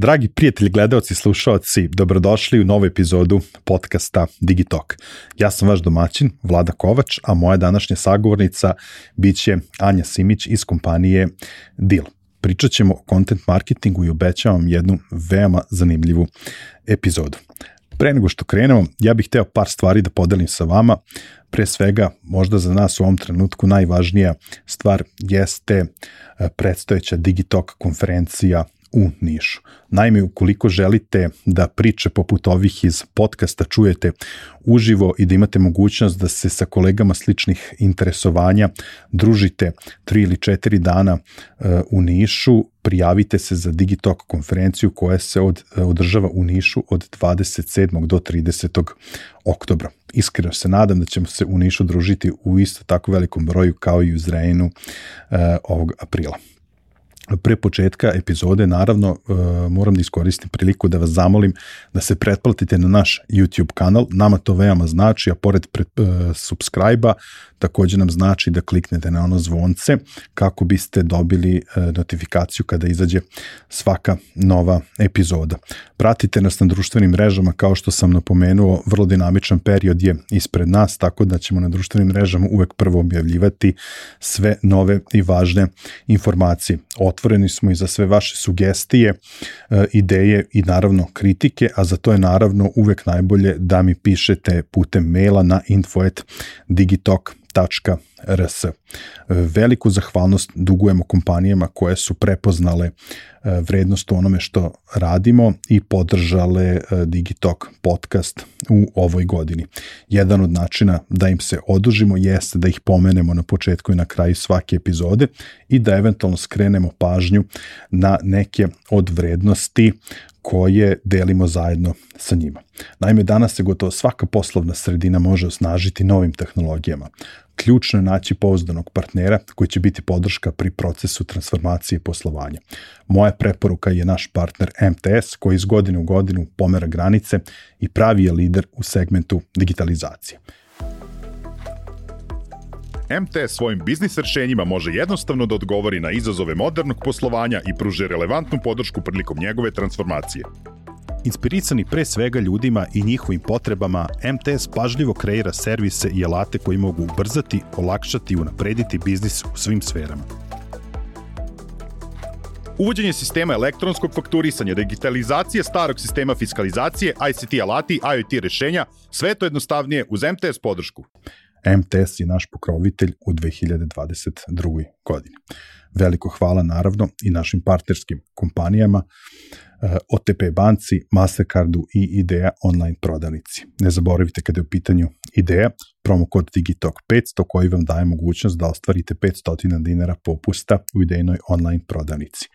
Dragi prijatelji, gledalci, slušalci, dobrodošli u novu epizodu podcasta Digitalk. Ja sam vaš domaćin, Vlada Kovač, a moja današnja sagovornica biće Anja Simić iz kompanije Deal. Pričat ćemo o content marketingu i obećavam jednu veoma zanimljivu epizodu. Pre nego što krenemo, ja bih hteo par stvari da podelim sa vama. Pre svega, možda za nas u ovom trenutku najvažnija stvar jeste e, predstojeća Digitalk konferencija u Nišu. Naime, ukoliko želite da priče poput ovih iz podcasta čujete uživo i da imate mogućnost da se sa kolegama sličnih interesovanja družite tri ili četiri dana e, u Nišu, prijavite se za Digitalk konferenciju koja se od, e, održava u Nišu od 27. do 30. oktobra. Iskreno se nadam da ćemo se u Nišu družiti u isto tako velikom broju kao i u Zrejnu e, ovog aprila pre početka epizode naravno uh, moram da iskoristim priliku da vas zamolim da se pretplatite na naš YouTube kanal, nama to veoma znači, a pored uh, subscribe-a takođe nam znači da kliknete na ono zvonce kako biste dobili uh, notifikaciju kada izađe svaka nova epizoda. Pratite nas na društvenim mrežama kao što sam napomenuo, vrlo dinamičan period je ispred nas, tako da ćemo na društvenim mrežama uvek prvo objavljivati sve nove i važne informacije. Otvoreni smo i za sve vaše sugestije, e, ideje i naravno kritike, a za to je naravno uvek najbolje da mi pišete putem maila na info@digitalk rs. Veliku zahvalnost dugujemo kompanijama koje su prepoznale e, vrednost u onome što radimo i podržale e, Digitalk podcast u ovoj godini. Jedan od načina da im se odužimo jeste da ih pomenemo na početku i na kraju svake epizode i da eventualno skrenemo pažnju na neke od vrednosti koje delimo zajedno sa njima. Naime, danas se gotovo svaka poslovna sredina može osnažiti novim tehnologijama. Ključno je naći pouzdanog partnera koji će biti podrška pri procesu transformacije poslovanja. Moja preporuka je naš partner MTS koji iz godine u godinu pomera granice i pravi je lider u segmentu digitalizacije. MTS svojim biznis rešenjima može jednostavno da odgovori na izazove modernog poslovanja i pruže relevantnu podršku prilikom njegove transformacije. Inspirisani pre svega ljudima i njihovim potrebama, MTS pažljivo kreira servise i alate koji mogu ubrzati, olakšati i unaprediti biznis u svim sferama. Uvođenje sistema elektronskog fakturisanja, digitalizacije starog sistema fiskalizacije, ICT alati, IoT rešenja, sve to jednostavnije uz MTS podršku. MTS je naš pokrovitelj u 2022. godini. Veliko hvala naravno i našim partnerskim kompanijama OTP banci, Mastercardu i Ideja online prodavnici. Ne zaboravite kada je u pitanju Ideja, promo kod Digitalk 500 koji vam daje mogućnost da ostvarite 500 dinara popusta u idejnoj online prodavnici.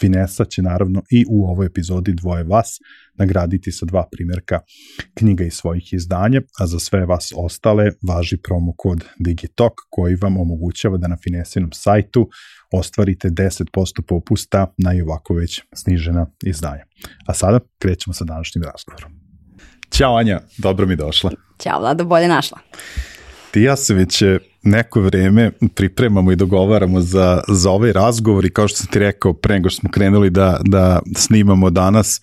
Finesa će naravno i u ovoj epizodi dvoje vas nagraditi sa dva primjerka knjiga iz svojih izdanja, a za sve vas ostale važi promo kod Digitalk koji vam omogućava da na Finesinom sajtu ostvarite 10% popusta na i ovako već snižena izdanja. A sada krećemo sa današnjim razgovorom. Ćao Anja, dobro mi došla. Ćao Vlado, bolje našla. Ti ja se već neko vreme pripremamo i dogovaramo za, za ovaj razgovor i kao što sam ti rekao pre nego što smo krenuli da, da snimamo danas,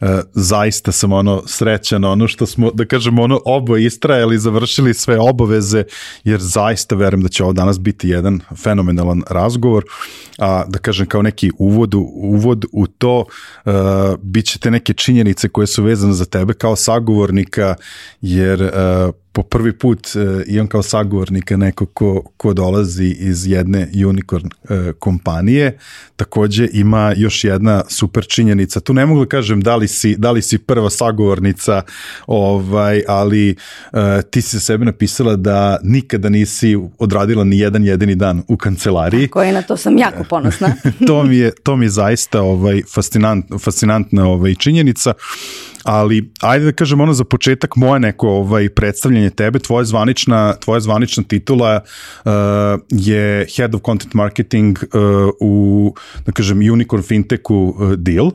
e, zaista sam ono srećan ono što smo, da kažemo, ono oboje istrajali, završili sve obaveze, jer zaista verujem da će ovo danas biti jedan fenomenalan razgovor, a da kažem kao neki uvod, uvod u to, e, bit će te neke činjenice koje su vezane za tebe kao sagovornika, jer e, po prvi put e, imam kao sagovornika neko ko, ko dolazi iz jedne unicorn e, kompanije. Takođe ima još jedna super činjenica. Tu ne mogu da kažem da li si, da li si prva sagovornica, ovaj, ali e, ti si sebe napisala da nikada nisi odradila ni jedan jedini dan u kancelariji. Koji na to sam jako ponosna. to mi je to mi je zaista ovaj fascinant fascinantna ovaj činjenica ali ajde da kažem ono za početak moje neko ovaj predstavljanje tebe, tvoja zvanična, tvoja zvanična titula uh, je Head of Content Marketing uh, u, da kažem, Unicorn Fintechu uh, deal. Uh,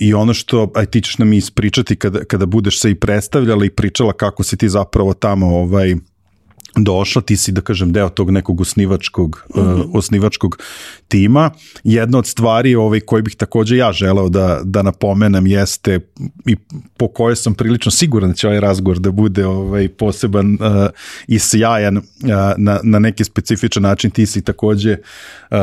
i ono što, aj ti ćeš nam ispričati kada, kada budeš se i predstavljala i pričala kako si ti zapravo tamo ovaj došla, ti si da kažem deo tog nekog osnivačkog, mm -hmm. uh, osnivačkog tima. Jedna od stvari ovaj, koje bih takođe ja želeo da, da napomenem jeste i po kojoj sam prilično siguran da će ovaj razgovor da bude ovaj, poseban uh, i sjajan uh, na, na neki specifičan način. Ti si takođe uh,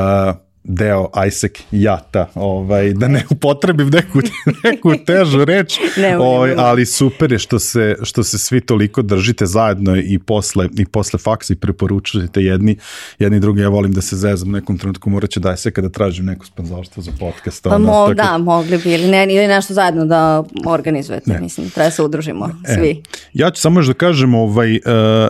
deo Isaac Jata, ovaj, da ne upotrebim neku, neku težu reč, ne, ovaj, ali super je što se, što se svi toliko držite zajedno i posle, i posle faksa i preporučujete jedni, jedni drugi. Ja volim da se zezam u nekom trenutku, morat ću da se kada tražim neko sponzorstvo za podcast. Pa mo, tako... da, mogli bi ili, ne, ili nešto zajedno da organizujete, ne. mislim, treba se udružimo e, svi. Ja ću samo još da kažem ovaj, uh,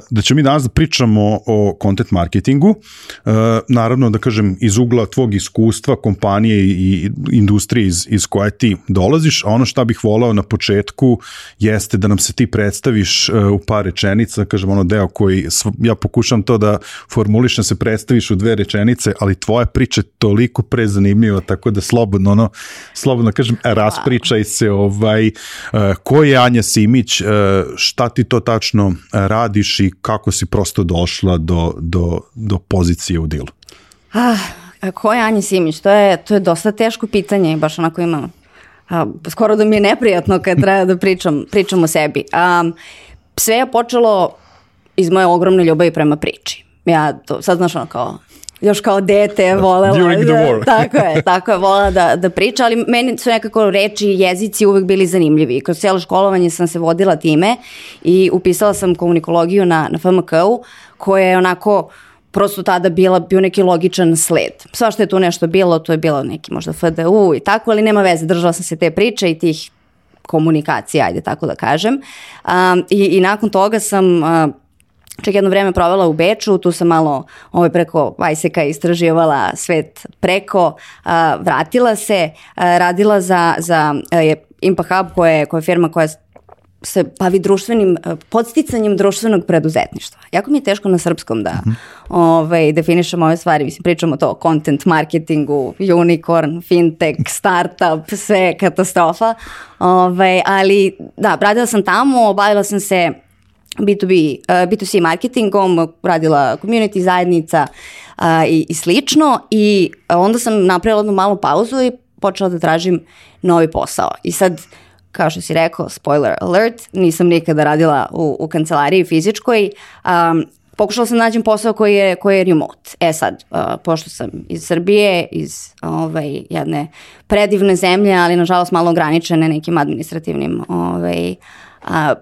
da ćemo mi danas da pričamo o content marketingu, uh, naravno da kažem iz ugla tvog tvog iskustva kompanije i industrije iz, iz koje ti dolaziš, a ono šta bih volao na početku jeste da nam se ti predstaviš uh, u par rečenica, kažem ono deo koji, ja pokušam to da formulišem se predstaviš u dve rečenice, ali tvoja priča je toliko prezanimljiva, tako da slobodno, ono, slobodno kažem, raspričaj se ovaj, uh, ko je Anja Simić, uh, šta ti to tačno radiš i kako si prosto došla do, do, do pozicije u dilu? Ah, Ko je Anja Simić? To je, to je dosta teško pitanje i baš onako ima a, skoro da mi je neprijatno kad treba da pričam, pričam o sebi. A, sve je počelo iz moje ogromne ljubavi prema priči. Ja to, sad znaš ono kao, još kao dete volela. During the war. tako je, tako je, volela da, da priča, ali meni su nekako reči i jezici uvek bili zanimljivi. Kroz cijelo školovanje sam se vodila time i upisala sam komunikologiju na, na FMK-u, koja je onako uh, prosto tada bila, bio neki logičan sled. Sva što je tu nešto bilo, to je bilo neki možda FDU i tako, ali nema veze, držala sam se te priče i tih komunikacija, ajde tako da kažem. Um, i, I nakon toga sam uh, čak jedno vreme provela u Beču, tu sam malo ovaj, preko Vajseka istraživala svet preko, uh, vratila se, uh, radila za, za uh, Impact Hub koja je, koja je firma koja se bavi društvenim, e, podsticanjem društvenog preduzetništva. Jako mi je teško na srpskom da mm ovaj, definišemo ove stvari. Mislim, pričamo to o content marketingu, unicorn, fintech, startup, sve katastrofa. Ovaj, ali da, radila sam tamo, obavila sam se B2B, uh, B2C marketingom, radila community zajednica uh, i, i slično i onda sam napravila jednu malu pauzu i počela da tražim novi posao. I sad uh, kao što si rekao, spoiler alert, nisam nikada radila u, u kancelariji fizičkoj, um, pokušala sam da nađem posao koji je, koji je remote. E sad, uh, pošto sam iz Srbije, iz ovaj, jedne predivne zemlje, ali nažalost malo ograničene nekim administrativnim ovaj, a,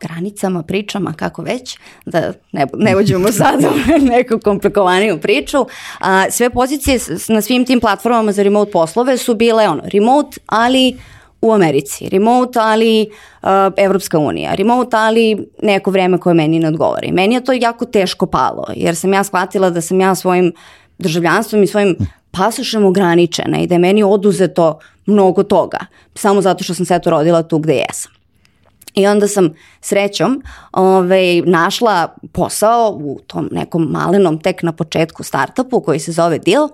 granicama, pričama, kako već, da ne, ne uđemo sad u neku komplikovaniju priču. A, sve pozicije na svim tim platformama za remote poslove su bile ono, remote, ali u Americi, remote, ali uh, Evropska unija, remote, ali neko vreme koje meni ne odgovori. Meni je to jako teško palo, jer sam ja shvatila da sam ja svojim državljanstvom i svojim pasošem ograničena i da je meni oduzeto mnogo toga, samo zato što sam se to rodila tu gde jesam. I onda sam srećom ovaj, našla posao u tom nekom malenom tek na početku startupu koji se zove Deal,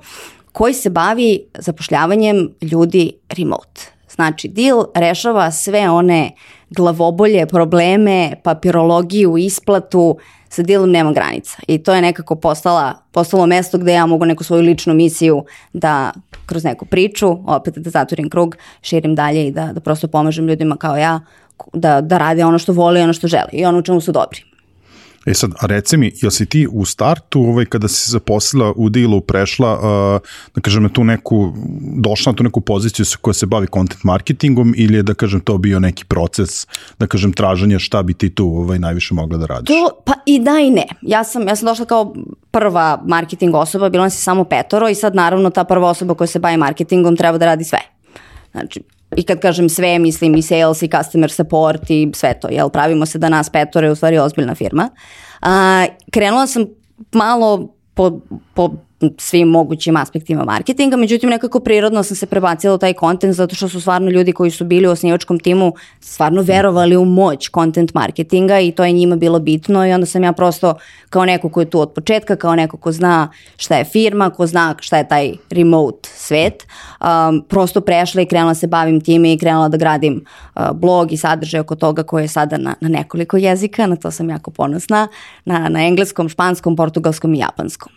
koji se bavi zapošljavanjem ljudi remote. Znači, deal rešava sve one glavobolje, probleme, papirologiju, isplatu, sa dealom nema granica. I to je nekako postala, postalo mesto gde ja mogu neku svoju ličnu misiju da kroz neku priču, opet da zatvorim krug, širim dalje i da, da prosto pomažem ljudima kao ja da, da rade ono što vole i ono što žele i ono u čemu su dobri. E sad, a reci mi, jel si ti u startu, ovaj, kada si zaposlila u dealu, prešla, uh, da kažem, na tu neku, došla na tu neku poziciju koja se bavi content marketingom ili je, da kažem, to bio neki proces, da kažem, traženja šta bi ti tu ovaj, najviše mogla da radiš? To, pa i da i ne. Ja sam, ja sam došla kao prva marketing osoba, bila nas je samo petoro i sad naravno ta prva osoba koja se bavi marketingom treba da radi sve. Znači, i kad kažem sve, mislim i sales i customer support i sve to, jel, pravimo se da nas petore u stvari ozbiljna firma. A, krenula sam malo po, po svim mogućim aspektima marketinga, međutim nekako prirodno sam se prebacila u taj kontent zato što su stvarno ljudi koji su bili u osnivačkom timu stvarno verovali u moć content marketinga i to je njima bilo bitno i onda sam ja prosto kao neko ko je tu od početka, kao neko ko zna šta je firma, ko zna šta je taj remote svet, um, prosto prešla i krenula se bavim time i krenula da gradim uh, blog i sadržaj oko toga koji je sada na, na nekoliko jezika, na to sam jako ponosna, na, na engleskom, španskom, portugalskom i japanskom.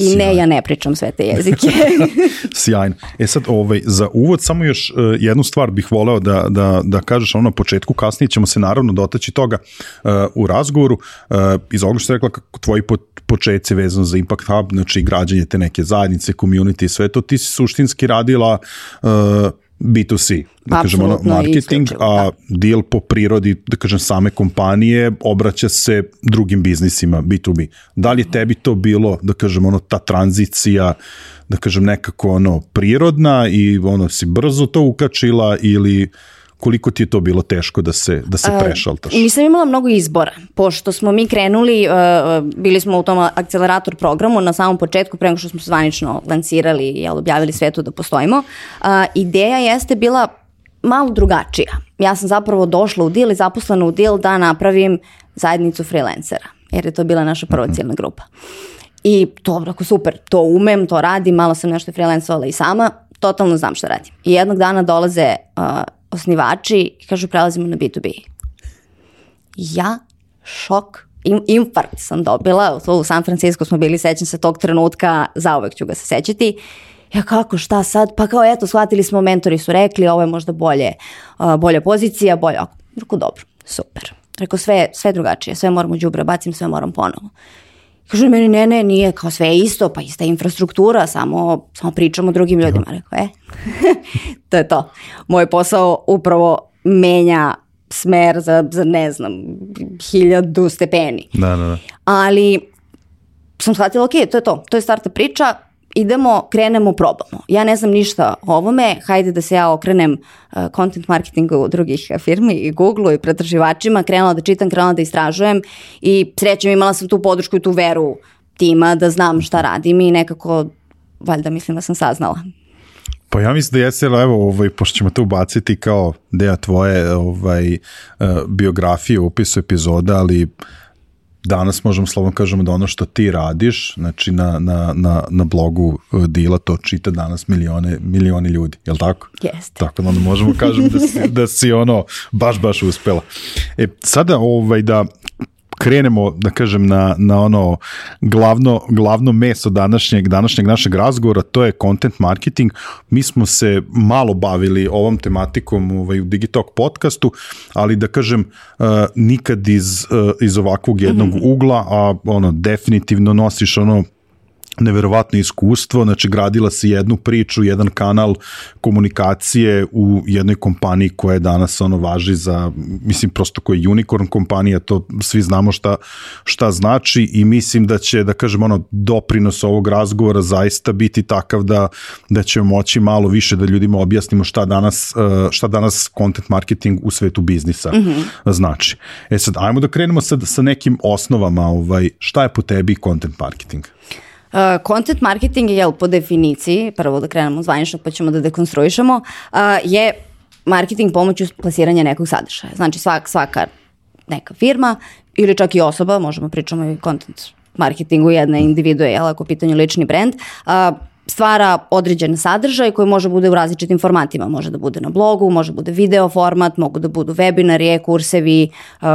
I Sjajno. ne, ja ne pričam sve te jezike. Sjajno. E sad, ovaj, za uvod samo još uh, jednu stvar bih voleo da, da, da kažeš ono na početku, kasnije ćemo se naravno dotaći toga uh, u razgovoru. Uh, iz ovoga što ste rekla kako tvoji po, početci vezano za Impact Hub, znači građanje te neke zajednice, community i sve to, ti si suštinski radila uh, B2C, da kažemo ono, marketing, a da. deal po prirodi, da kažem, same kompanije obraća se drugim biznisima, B2B. Da li je tebi to bilo, da kažem, ono, ta tranzicija, da kažem, nekako ono, prirodna i ono, si brzo to ukačila ili koliko ti je to bilo teško da se, da se prešaltaš? Uh, nisam imala mnogo izbora, pošto smo mi krenuli, uh, bili smo u tom akcelerator programu na samom početku, prema što smo zvanično lancirali i objavili svetu da postojimo. Uh, ideja jeste bila malo drugačija. Ja sam zapravo došla u deal i zaposlena u deal da napravim zajednicu freelancera, jer je to bila naša prva mhm. ciljna grupa. I to, ako super, to umem, to radim, malo sam nešto freelancovala i sama, totalno znam šta radim. I jednog dana dolaze uh, osnivači i kažu prelazimo na B2B. Ja, šok, in, infarkt sam dobila, u San Francisco smo bili, sećam se tog trenutka, zauvek ću ga se sećati. Ja kako, šta sad? Pa kao eto, shvatili smo, mentori su rekli, ovo je možda bolje, bolja pozicija, bolje, Rekao, dobro, super. Rekao, sve, sve drugačije, sve moram u džubre, bacim, sve moram ponovo. Kaže meni, ne, ne, nije, kao sve isto, pa ista infrastruktura, samo, samo pričamo drugim ljudima. Rekao, e, to je to. Moj posao upravo menja smer za, za ne znam, hiljadu stepeni. Da, da, da. Ali sam shvatila, ok, to je to, to je starta priča, idemo, krenemo, probamo. Ja ne znam ništa o ovome, hajde da se ja okrenem uh, content marketingu drugih firmi i Google i pretraživačima, krenula da čitam, krenula da istražujem i srećem imala sam tu podršku i tu veru tima da znam šta radim i nekako, valjda mislim da sam saznala. Pa ja mislim da jeste, evo, ovaj, pošto ćemo to ubaciti kao deo tvoje ovaj, uh, biografije u opisu epizoda, ali danas možemo slovno kažemo da ono što ti radiš, znači na, na, na, na blogu e, Dila to čita danas milione, milioni ljudi, je li tako? Jeste. Tako da onda možemo kažemo da si, da si ono baš, baš uspela. E, sada ovaj, da krenemo, da kažem, na, na ono glavno, glavno meso današnjeg, današnjeg našeg razgovora, to je content marketing. Mi smo se malo bavili ovom tematikom ovaj, u Digitalk podcastu, ali da kažem, uh, nikad iz, uh, iz ovakvog jednog mm -hmm. ugla, a ono, definitivno nosiš ono neverovatno iskustvo, znači gradila si jednu priču, jedan kanal komunikacije u jednoj kompaniji koja je danas ono važi za, mislim prosto koja je unicorn kompanija, to svi znamo šta, šta znači i mislim da će, da kažem ono, doprinos ovog razgovora zaista biti takav da, da ćemo moći malo više da ljudima objasnimo šta danas, eh, šta danas content marketing u svetu biznisa mm -hmm. znači. E sad, ajmo da krenemo sad sa nekim osnovama, ovaj, šta je po tebi content marketing? Uh, content marketing je po definiciji, prvo da krenemo zvanično pa ćemo da dekonstruišemo, uh, je marketing pomoću plasiranja nekog sadržaja. Znači svak, svaka neka firma ili čak i osoba, možemo pričamo i content marketingu jedne individue, jel, ako pitanju lični brand, uh, stvara određen sadržaj koji može bude u različitim formatima. Može da bude na blogu, može da bude video format, mogu da budu webinari, e-kursevi, uh,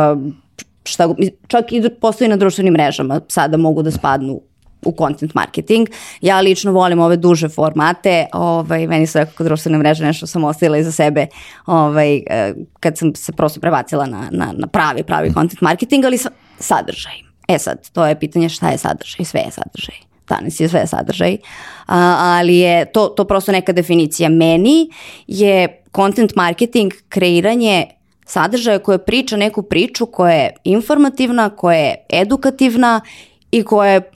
šta, čak i postoji na društvenim mrežama, sada mogu da spadnu u content marketing. Ja lično volim ove duže formate, ovaj, meni su nekako društvene mreže nešto sam ostavila iza sebe ovaj, eh, kad sam se prosto prebacila na, na, na pravi, pravi content marketing, ali sadržaj. E sad, to je pitanje šta je sadržaj, sve je sadržaj danas je sve sadržaj, a, ali je to, to prosto neka definicija. Meni je content marketing kreiranje sadržaja koja priča neku priču koja je informativna, koja je edukativna i koja je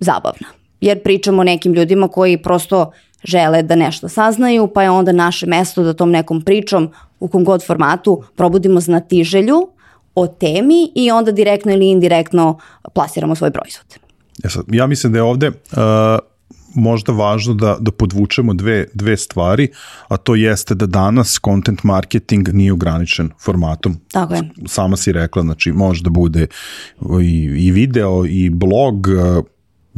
zabavna. Jer pričamo o nekim ljudima koji prosto žele da nešto saznaju, pa je onda naše mesto da tom nekom pričom u kom god formatu probudimo znatiželju o temi i onda direktno ili indirektno plasiramo svoj proizvod. Ja, sad, ja mislim da je ovde uh, možda važno da, da podvučemo dve, dve stvari, a to jeste da danas content marketing nije ograničen formatom. Tako je. Sama si rekla, znači može da bude i, i video i blog,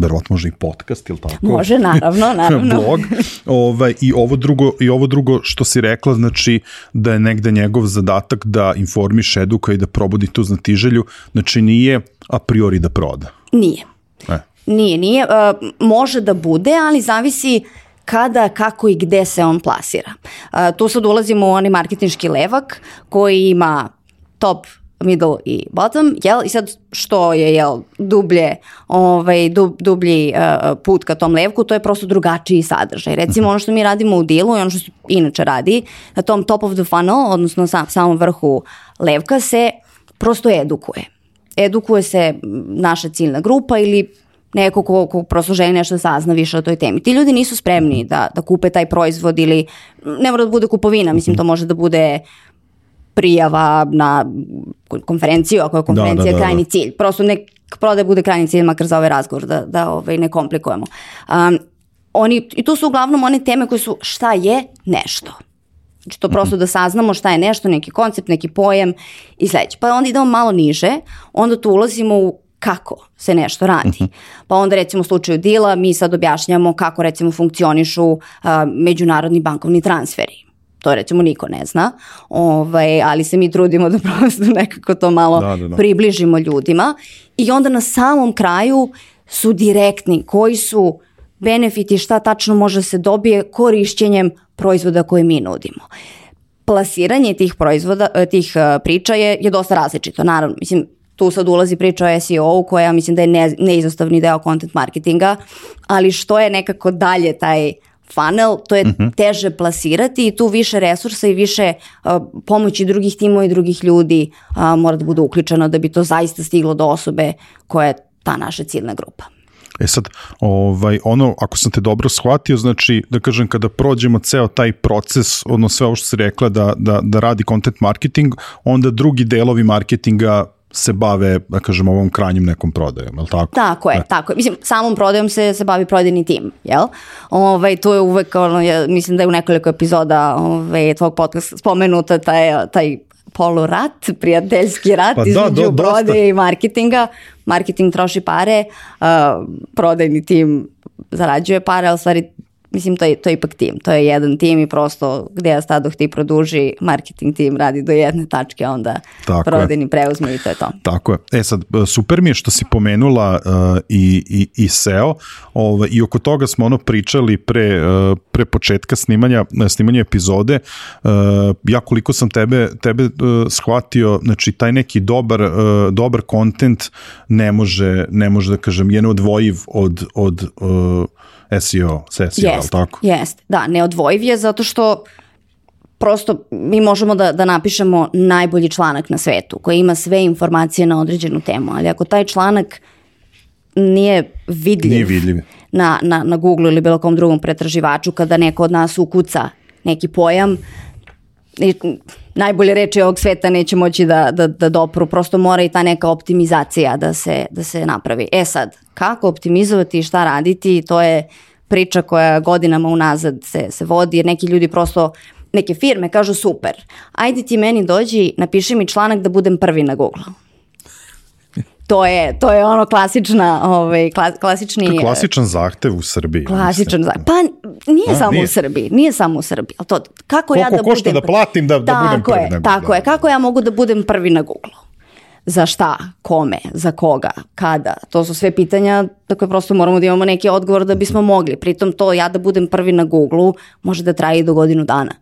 verovatno može i podcast ili tako. Može, naravno, naravno. blog. Ovaj, i, ovo drugo, I ovo drugo što si rekla, znači da je negde njegov zadatak da informiše, eduka i da probudi tu znatiželju, znači nije a priori da proda. Nije. E. Nije, nije. Uh, može da bude, ali zavisi kada, kako i gde se on plasira. Uh, tu sad ulazimo u onaj marketinški levak koji ima top middle i bottom, jel? I sad što je, jel, dublje, ovaj, dub, dublji uh, put ka tom levku, to je prosto drugačiji sadržaj. Recimo ono što mi radimo u dilu i ono što se inače radi, na tom top of the funnel, odnosno sam, samom vrhu levka se prosto edukuje. Edukuje se naša ciljna grupa ili neko ko, ko prosto želi nešto da sazna više o toj temi. Ti ljudi nisu spremni da, da kupe taj proizvod ili ne mora da bude kupovina, mislim to može da bude prijava na konferenciju, ako je konferencija da, da, da, krajni cilj. Prosto nek prodaje bude krajni cilj, makar za ovaj razgovor, da, da ovaj, ne komplikujemo. Um, oni, I tu su uglavnom one teme koje su šta je nešto. Znači to prosto da saznamo šta je nešto, neki koncept, neki pojem i sledeće. Pa onda idemo malo niže, onda tu ulazimo u kako se nešto radi. Pa onda recimo u slučaju dila mi sad objašnjamo kako recimo funkcionišu uh, međunarodni bankovni transferi to recimo niko ne zna, ovaj, ali se mi trudimo da prosto nekako to malo da, da, da. približimo ljudima i onda na samom kraju su direktni koji su benefiti šta tačno može se dobije korišćenjem proizvoda koje mi nudimo. Plasiranje tih proizvoda, eh, tih eh, priča je, je dosta različito. Naravno, mislim, tu sad ulazi priča o SEO-u koja mislim da je ne, neizostavni deo content marketinga, ali što je nekako dalje taj funnel, to je uh mhm. -huh. teže plasirati i tu više resursa i više uh, pomoći drugih timova i drugih ljudi uh, mora da bude uključeno da bi to zaista stiglo do osobe koja je ta naša ciljna grupa. E sad, ovaj, ono, ako sam te dobro shvatio, znači, da kažem, kada prođemo ceo taj proces, odnosno sve ovo što si rekla da, da, da radi content marketing, onda drugi delovi marketinga se bave, da kažem, ovom krajnjim nekom prodajom, je li tako? Tako je, ne. tako je. Mislim, samom prodajom se, se bavi prodajni tim, jel? Ovaj, to je uvek, ono, ja, mislim da je u nekoliko epizoda ovaj, tvog podcasta spomenuta taj, taj polurat, prijateljski rat pa da, između da, prodaje i marketinga. Marketing troši pare, uh, prodajni tim zarađuje pare, ali stvari mislim to je, to je ipak tim, to je jedan tim i prosto gde ja stadoh ti produži, marketing tim radi do jedne tačke, onda Tako prodajni je. preuzme i to je to. Tako je. E sad, super mi je što si pomenula uh, i, i, i SEO ovaj, i oko toga smo ono pričali pre, uh, pre početka snimanja, snimanja epizode. Uh, ja koliko sam tebe, tebe uh, shvatio, znači taj neki dobar, uh, dobar kontent ne može, ne može da kažem, je neodvojiv od, od uh, SEO sesija, jest, tako? Jest, da, neodvojiv je zato što prosto mi možemo da, da napišemo najbolji članak na svetu koji ima sve informacije na određenu temu, ali ako taj članak nije vidljiv, nije vidljiv. Na, na, na Google ili bilo kom drugom pretraživaču kada neko od nas ukuca neki pojam, najbolje reči ovog sveta neće moći da, da, da dopru, prosto mora i ta neka optimizacija da se, da se napravi. E sad, kako optimizovati i šta raditi, to je priča koja godinama unazad se, se vodi, jer neki ljudi prosto neke firme kažu super, ajde ti meni dođi, napiši mi članak da budem prvi na Google to je, to je ono klasična, ovaj, klasični... To je klasičan zahtev u Srbiji. Klasičan zahtev. Pa nije A, samo nije. u Srbiji, nije samo u Srbiji. Ali to, kako Koliko ja da košta budem... da platim da, da budem prvi je, na Google. Tako je, kako ja mogu da budem prvi na Google? Za šta, kome, za koga, kada? To su sve pitanja na koje prosto moramo da imamo neki odgovor da bismo mogli. Pritom to ja da budem prvi na Google može da traje i do godinu dana.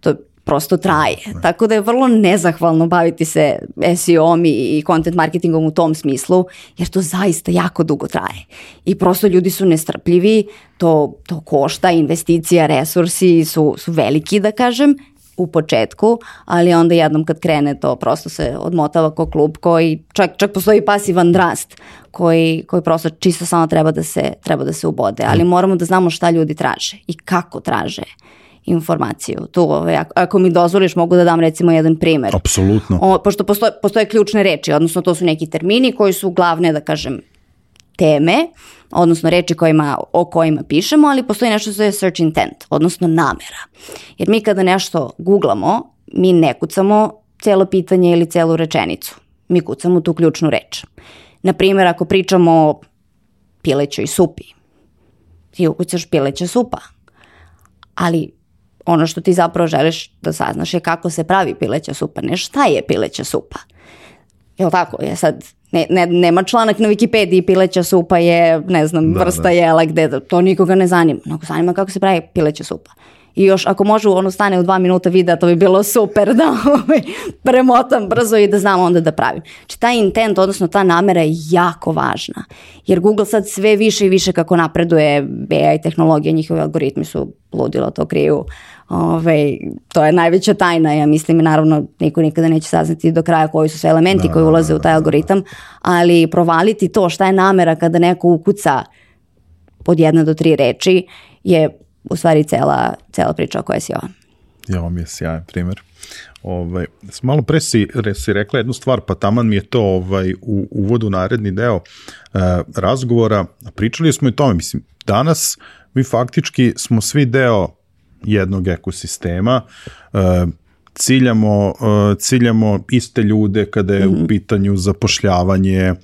To prosto traje. Tako da je vrlo nezahvalno baviti se SEO-om i content marketingom u tom smislu, jer to zaista jako dugo traje. I prosto ljudi su nestrpljivi, to, to košta, investicija, resursi su, su veliki, da kažem, u početku, ali onda jednom kad krene to prosto se odmotava ko klub koji čak, čak postoji pasivan drast koji, koji prosto čisto samo treba da se, treba da se ubode, ali moramo da znamo šta ljudi traže i kako traže informaciju. Tu, ovaj, ako, ako mi dozvoliš, mogu da dam recimo jedan primer. Apsolutno. O, pošto postoje, postoje ključne reči, odnosno to su neki termini koji su glavne, da kažem, teme, odnosno reči kojima, o kojima pišemo, ali postoji nešto što je search intent, odnosno namera. Jer mi kada nešto googlamo, mi ne kucamo celo pitanje ili celu rečenicu. Mi kucamo tu ključnu reč. Naprimjer, ako pričamo o pilećoj supi, ti ukucaš pileća supa, ali ono što ti zapravo želiš da saznaš je kako se pravi pileća supa, ne šta je pileća supa. Jel tako? Je sad, ne, ne, nema članak na Wikipediji pileća supa je, ne znam, Da, vrsta da. jela gde, to nikoga ne zanima. Nego zanima kako se pravi pileća supa. I još ako može ono stane u dva minuta videa, to bi bilo super da ovaj, premotam brzo i da znam onda da pravim. Znači taj intent, odnosno ta namera je jako važna. Jer Google sad sve više i više kako napreduje AI tehnologija, njihovi algoritmi su ludilo to kriju. Ove, to je najveća tajna, ja mislim, i naravno niko nikada neće saznati do kraja koji su sve elementi Da, koji da, ulaze da, u taj da, algoritam, ali provaliti to šta je namera kada neko ukuca od jedna do tri reči je u stvari cela, cela priča o kojoj si ova. Ja, ovo mi je sjajan primjer. Ovaj, malo pre si, re, si rekla jednu stvar, pa taman mi je to ovaj, u uvodu naredni deo e, razgovora. Pričali smo i tome, mislim, danas mi faktički smo svi deo jednog ekosistema, e, ciljamo, e, ciljamo iste ljude kada je u pitanju zapošljavanje, e,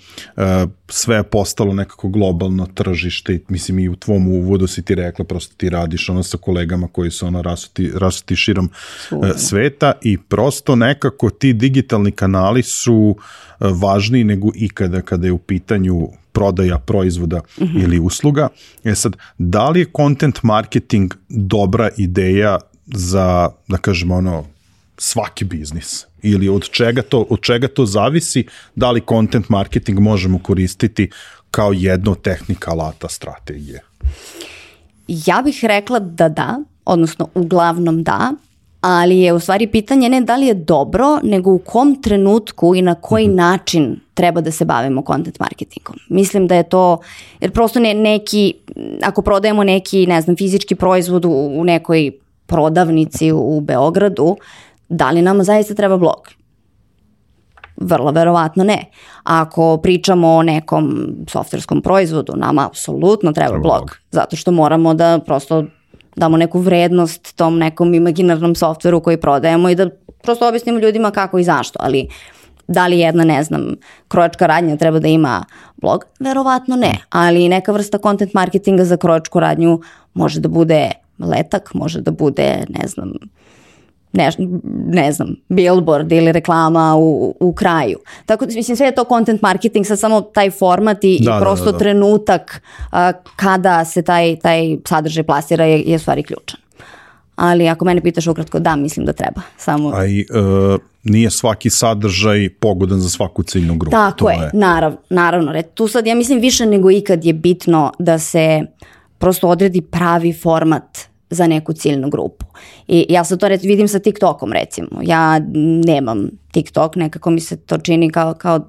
sve je postalo nekako globalno tržište, mislim i u tvom uvodu si ti rekla, prosto ti radiš ono sa kolegama koji su ono rasuti, rasuti širom e, sveta i prosto nekako ti digitalni kanali su važniji nego ikada kada je u pitanju prodaja proizvoda ili usluga. E sad, da li je content marketing dobra ideja za, da kažemo ono, svaki biznis? Ili od čega to, od čega to zavisi da li content marketing možemo koristiti kao jedno tehnika alata strategije? Ja bih rekla da da, odnosno uglavnom da, ali je u stvari pitanje ne da li je dobro, nego u kom trenutku i na koji način treba da se bavimo content marketingom. Mislim da je to, jer prosto ne, neki, ako prodajemo neki, ne znam, fizički proizvod u, u nekoj prodavnici u, u Beogradu, da li nam zaista treba blog? Vrlo verovatno ne. Ako pričamo o nekom softverskom proizvodu, nama apsolutno treba, Treba blog, blog. zato što moramo da prosto damo neku vrednost tom nekom imaginarnom softveru koji prodajemo i da prosto objasnimo ljudima kako i zašto, ali da li jedna, ne znam, krojačka radnja treba da ima blog? Verovatno ne, ali neka vrsta content marketinga za krojačku radnju može da bude letak, može da bude, ne znam, ne, ne znam, billboard ili reklama u, u kraju. Tako da, mislim, sve je to content marketing, sad samo taj format i, Da, i da, prosto da, da. trenutak a, kada se taj, taj sadržaj plasira je, je stvari ključan. Ali ako mene pitaš ukratko, da, mislim da treba. Samo... A i e, nije svaki sadržaj pogodan za svaku ciljnu grupu. Tako to je, Narav, naravno. Re, Tu sad ja mislim više nego ikad je bitno da se prosto odredi pravi format za neku ciljnu grupu. I ja sad to rec, vidim sa TikTokom recimo. Ja nemam TikTok, nekako mi se to čini kao, kao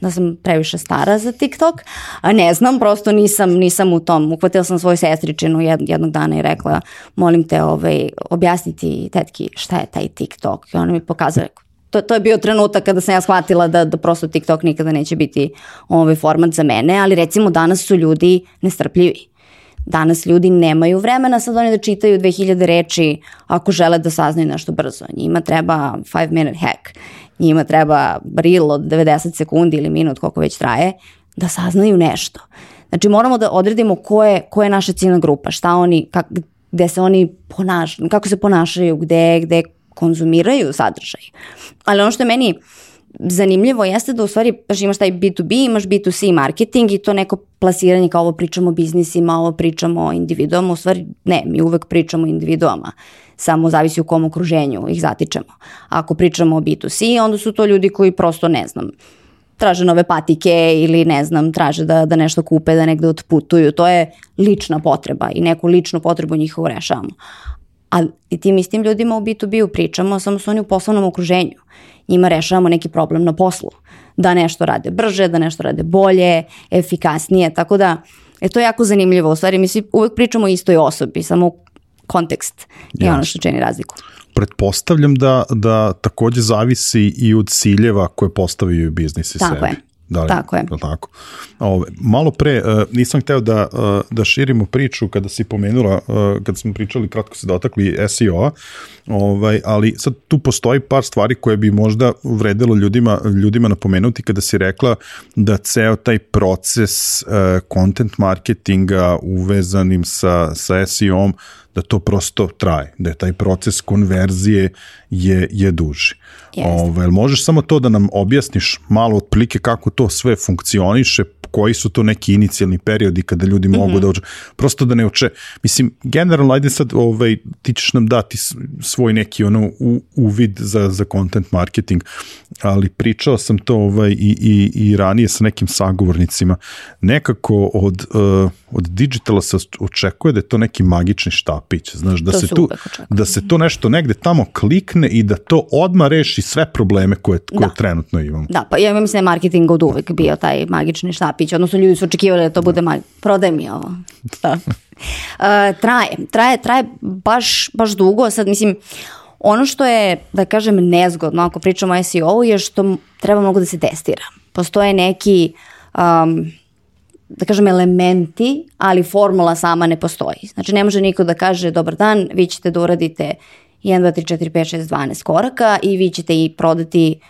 da sam previše stara za TikTok, a ne znam, prosto nisam, nisam u tom. Uhvatila sam svoju sestričinu jed, jednog dana i rekla, molim te ovaj, objasniti tetki šta je taj TikTok. I ona mi pokazala, to, to je bio trenutak kada sam ja shvatila da, da prosto TikTok nikada neće biti ovaj format za mene, ali recimo danas su ljudi nestrpljivi. Danas ljudi nemaju vremena sad oni da čitaju 2000 reči ako žele da saznaju nešto brzo. Njima treba 5 minute hack, njima treba reel od 90 sekundi ili minut koliko već traje da saznaju nešto. Znači moramo da odredimo ko je, ko je naša ciljna grupa, šta oni, kak, gde se oni ponašaju, kako se ponašaju, gde, gde konzumiraju sadržaj. Ali ono što je meni zanimljivo jeste da u stvari baš imaš taj B2B, imaš B2C marketing i to neko plasiranje kao ovo pričamo o biznisima, ovo pričamo o individuama, u stvari ne, mi uvek pričamo o individuama, samo zavisi u kom okruženju ih zatičemo. Ako pričamo o B2C, onda su to ljudi koji prosto ne znam, traže nove patike ili ne znam, traže da, da nešto kupe, da negde otputuju. To je lična potreba i neku ličnu potrebu njihovu rešavamo. A i tim istim ljudima u B2B-u pričamo, samo su oni u poslovnom okruženju. Njima rešavamo neki problem na poslu. Da nešto rade brže, da nešto rade bolje, efikasnije. Tako da, je to jako zanimljivo. U stvari, mi svi uvek pričamo o istoj osobi, samo kontekst je ono što čini razliku. Pretpostavljam da, da takođe zavisi i od ciljeva koje postavljaju biznisi Tako sebi. je. Da li, Tako je. li Tako. Ove, malo pre, uh, nisam hteo da, uh, da širimo priču kada si pomenula, uh, kada smo pričali, kratko se dotakli SEO-a, ovaj, ali sad tu postoji par stvari koje bi možda vredelo ljudima, ljudima napomenuti kada si rekla da ceo taj proces uh, content marketinga uvezanim sa, sa SEO-om da to prosto traje, da je taj proces konverzije je, je duži. Ove, jel možeš samo to da nam objasniš malo otprilike kako to sve funkcioniše, koji su to neki inicijalni periodi kada ljudi mogu mm -hmm. da oče, prosto da ne oče, mislim, generalno, ajde sad, ovaj, ti ćeš nam dati svoj neki ono u, uvid za, za content marketing, ali pričao sam to ovaj, i, i, i ranije sa nekim sagovornicima, nekako od, uh, od digitala se očekuje da je to neki magični štapić, znaš, da To se tu, da se to nešto negde tamo klikne i da to odma reši sve probleme koje, koje Da. trenutno imamo. Da, pa ja mislim da je marketing od uvek bio taj magični štapić, odnosno ljudi su očekivali da to bude mag... Prodaj mi ovo. Da. Uh, traje, traje, traje baš, baš dugo, sad mislim, ono što je, da kažem, nezgodno ako pričamo o SEO-u je što treba mnogo da se testira. Postoje neki, um, da kažem, elementi, ali formula sama ne postoji. Znači, ne može niko da kaže, dobar dan, vi ćete da uradite 1, 2, 3, 4, 5, 6, 12 koraka i vi ćete i prodati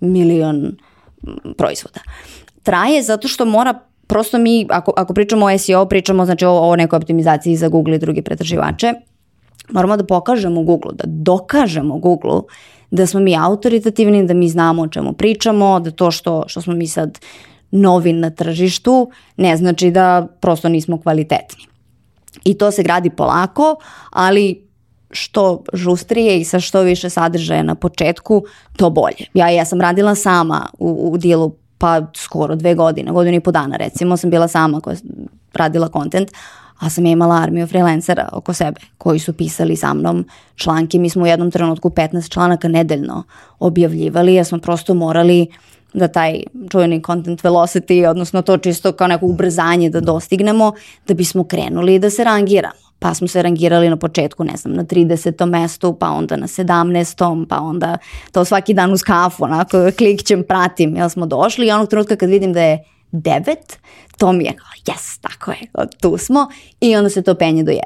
milion mm, proizvoda. Traje zato što mora prosto mi, ako, ako pričamo o SEO, pričamo znači o, o nekoj optimizaciji za Google i druge pretraživače, moramo da pokažemo Google, da dokažemo Google da smo mi autoritativni, da mi znamo o čemu pričamo, da to što, što smo mi sad novi na tržištu ne znači da prosto nismo kvalitetni. I to se gradi polako, ali što žustrije i sa što više sadržaja na početku, to bolje. Ja, ja sam radila sama u, u dijelu pa skoro dve godine, godinu i po dana recimo, sam bila sama koja radila kontent, a sam ja imala armiju freelancera oko sebe koji su pisali sa mnom članke. Mi smo u jednom trenutku 15 članaka nedeljno objavljivali jer smo prosto morali da taj čuveni content velocity, odnosno to čisto kao neko ubrzanje da dostignemo, da bismo krenuli da se rangiramo. Pa smo se rangirali na početku, ne znam, na 30. mestu, pa onda na 17. pa onda to svaki dan uz kafu, onako klikćem, pratim, jel smo došli i onog trenutka kad vidim da je 9, to mi je kao, yes, tako je, tu smo i onda se to penje do 1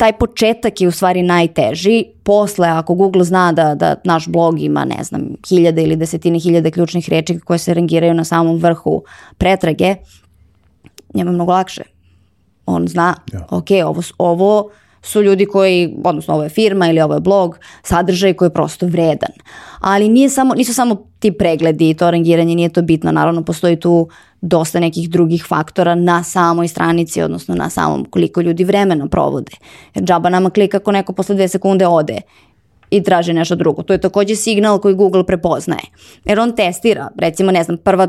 taj početak je u stvari najteži. Posle, ako Google zna da, da naš blog ima, ne znam, hiljade ili desetine hiljade ključnih reči koje se rangiraju na samom vrhu pretrage, njemu je mnogo lakše. On zna, Ja. ok, ovo, ovo su ljudi koji, odnosno ovo je firma ili ovo je blog, sadržaj koji je prosto vredan. Ali nije samo, nisu samo ti pregledi i to rangiranje, nije to bitno. Naravno, postoji tu dosta nekih drugih faktora na samoj stranici, odnosno na samom koliko ljudi vremena provode. Jer džaba nama klika ako neko posle dve sekunde ode i traži nešto drugo. To je takođe signal koji Google prepoznaje. Jer on testira, recimo, ne znam, prva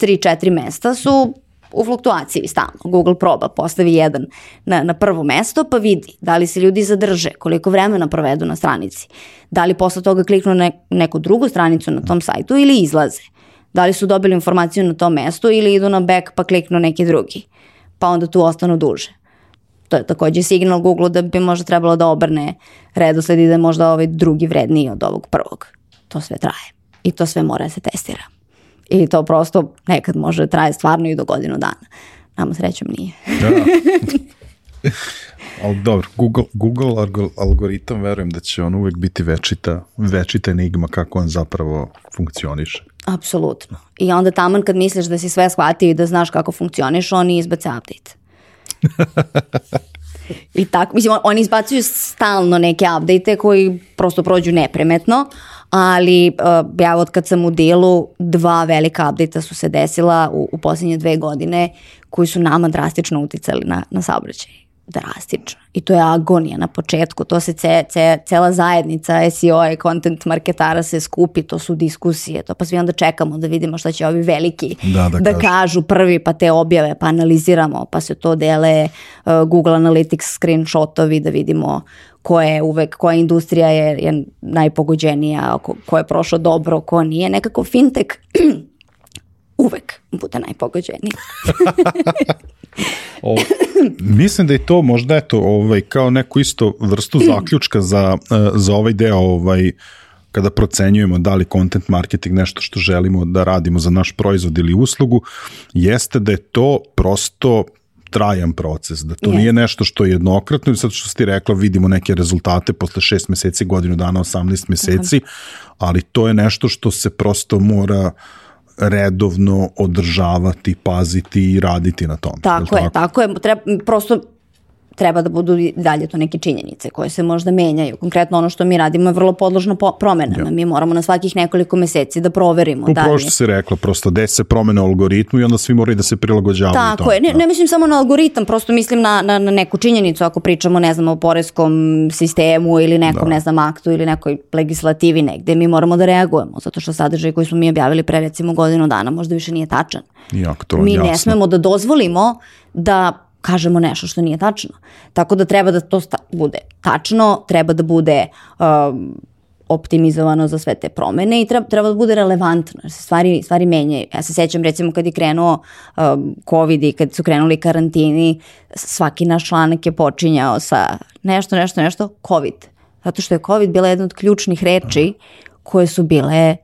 3-4 mesta su u fluktuaciji stalno. Google proba, postavi jedan na, na prvo mesto pa vidi da li se ljudi zadrže, koliko vremena provedu na stranici. Da li posle toga kliknu na neku drugu stranicu na tom sajtu ili izlaze. Da li su dobili informaciju na tom mestu ili idu na back pa kliknu neki drugi. Pa onda tu ostanu duže. To je takođe signal Google da bi možda trebalo da obrne redosled i da je možda ovaj drugi vredniji od ovog prvog. To sve traje. I to sve mora da se testira. I to prosto nekad može da traje stvarno i do godinu dana. Nama srećom nije. Da. Ali dobro, Google, Google algo- algoritam verujem da će on uvek biti večita, večita enigma kako on zapravo funkcioniše. Apsolutno. I onda taman kad misliš da si sve shvatio i da znaš kako funkcioniš, oni izbace update. I tako, mislim, on- oni izbacuju stalno neke update koji prosto prođu nepremetno, ali uh, ja od kad sam u delu, dva velika update su se desila u, u posljednje dve godine koji su nama drastično uticali na, na saobraćaj. Drastično. I to je agonija na početku. To se ce, ce, cela zajednica SEO i content marketara se skupi, to su diskusije. To pa svi onda čekamo da vidimo šta će ovi veliki Da, da kažu. kažu prvi, pa te objave, pa analiziramo, pa se to dele uh, Google Analytics screenshotovi da vidimo ko je uvek, koja industrija je, je najpogođenija, ko, ko je prošao dobro, ko nije. Nekako fintech uvek bude najpogođeniji. O, mislim da je to možda eto ovaj kao neku isto vrstu zaključka za, eh, za ovaj deo ovaj kada procenjujemo da li content marketing nešto što želimo da radimo za naš proizvod ili uslugu, jeste da je to prosto trajan proces, da to Jest. nije nešto što je jednokratno i sad što si ti rekla vidimo neke rezultate posle šest meseci, godinu dana, 18 meseci, ali to je nešto što se prosto mora redovno održavati, paziti i raditi na tom. Tako je, tako je. Treba, prosto treba da budu i dalje to neke činjenice koje se možda menjaju. Konkretno ono što mi radimo je vrlo podložno po promenama. Mi moramo na svakih nekoliko meseci da proverimo da Upravo li što si rekla, prosto desi se promene u algoritmu i onda svi moraju da se prilagođavaju Tako tome. je, ne, ne mislim samo na algoritam, prosto mislim na, na, na neku činjenicu ako pričamo, ne znam, o poreskom sistemu ili nekom, Da. ne znam, aktu ili nekoj legislativi negde, mi moramo da reagujemo, zato što sadržaj koji smo mi objavili pre recimo godinu dana možda više nije tačan. To vam mi jasno. ne smemo da dozvolimo da kažemo nešto što nije tačno. Tako da treba da to bude tačno, treba da bude um, optimizovano za sve te promene i treba, treba da bude relevantno, jer se stvari, stvari menjaju. Ja se sećam recimo kad je krenuo um, COVID i kad su krenuli karantini, svaki naš članak je počinjao sa nešto, nešto, nešto, COVID. Zato što je COVID bila jedna od ključnih reči koje su bile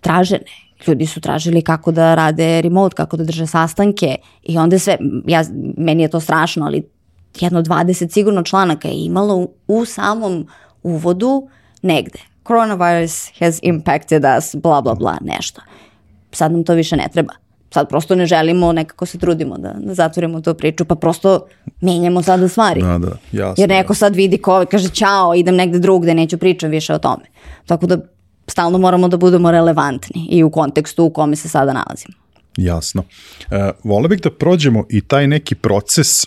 tražene. Ljudi su tražili kako da rade remote, kako da drže sastanke i onda je sve, ja, meni je to strašno, ali jedno 20 sigurno članaka je imalo u, u samom uvodu negde. Coronavirus has impacted us, bla, bla, bla, nešto. Sad nam to više ne treba. Sad prosto ne želimo, nekako se trudimo da, da zatvorimo tu priču, pa prosto menjamo sada stvari. Da, da, jasno. Jer neko sad vidi ko kaže ćao, idem negde drugde, neću pričam više o tome. Tako da stalno moramo da budemo relevantni i u kontekstu u kome se sada nalazimo. Jasno. E, vole bih da prođemo i taj neki proces e,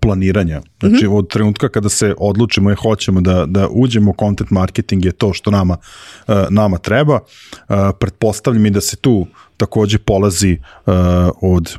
planiranja. Znači, od trenutka kada se odlučimo je hoćemo da, da uđemo u content marketing je to što nama, e, nama treba. E, pretpostavljam i da se tu takođe polazi e, od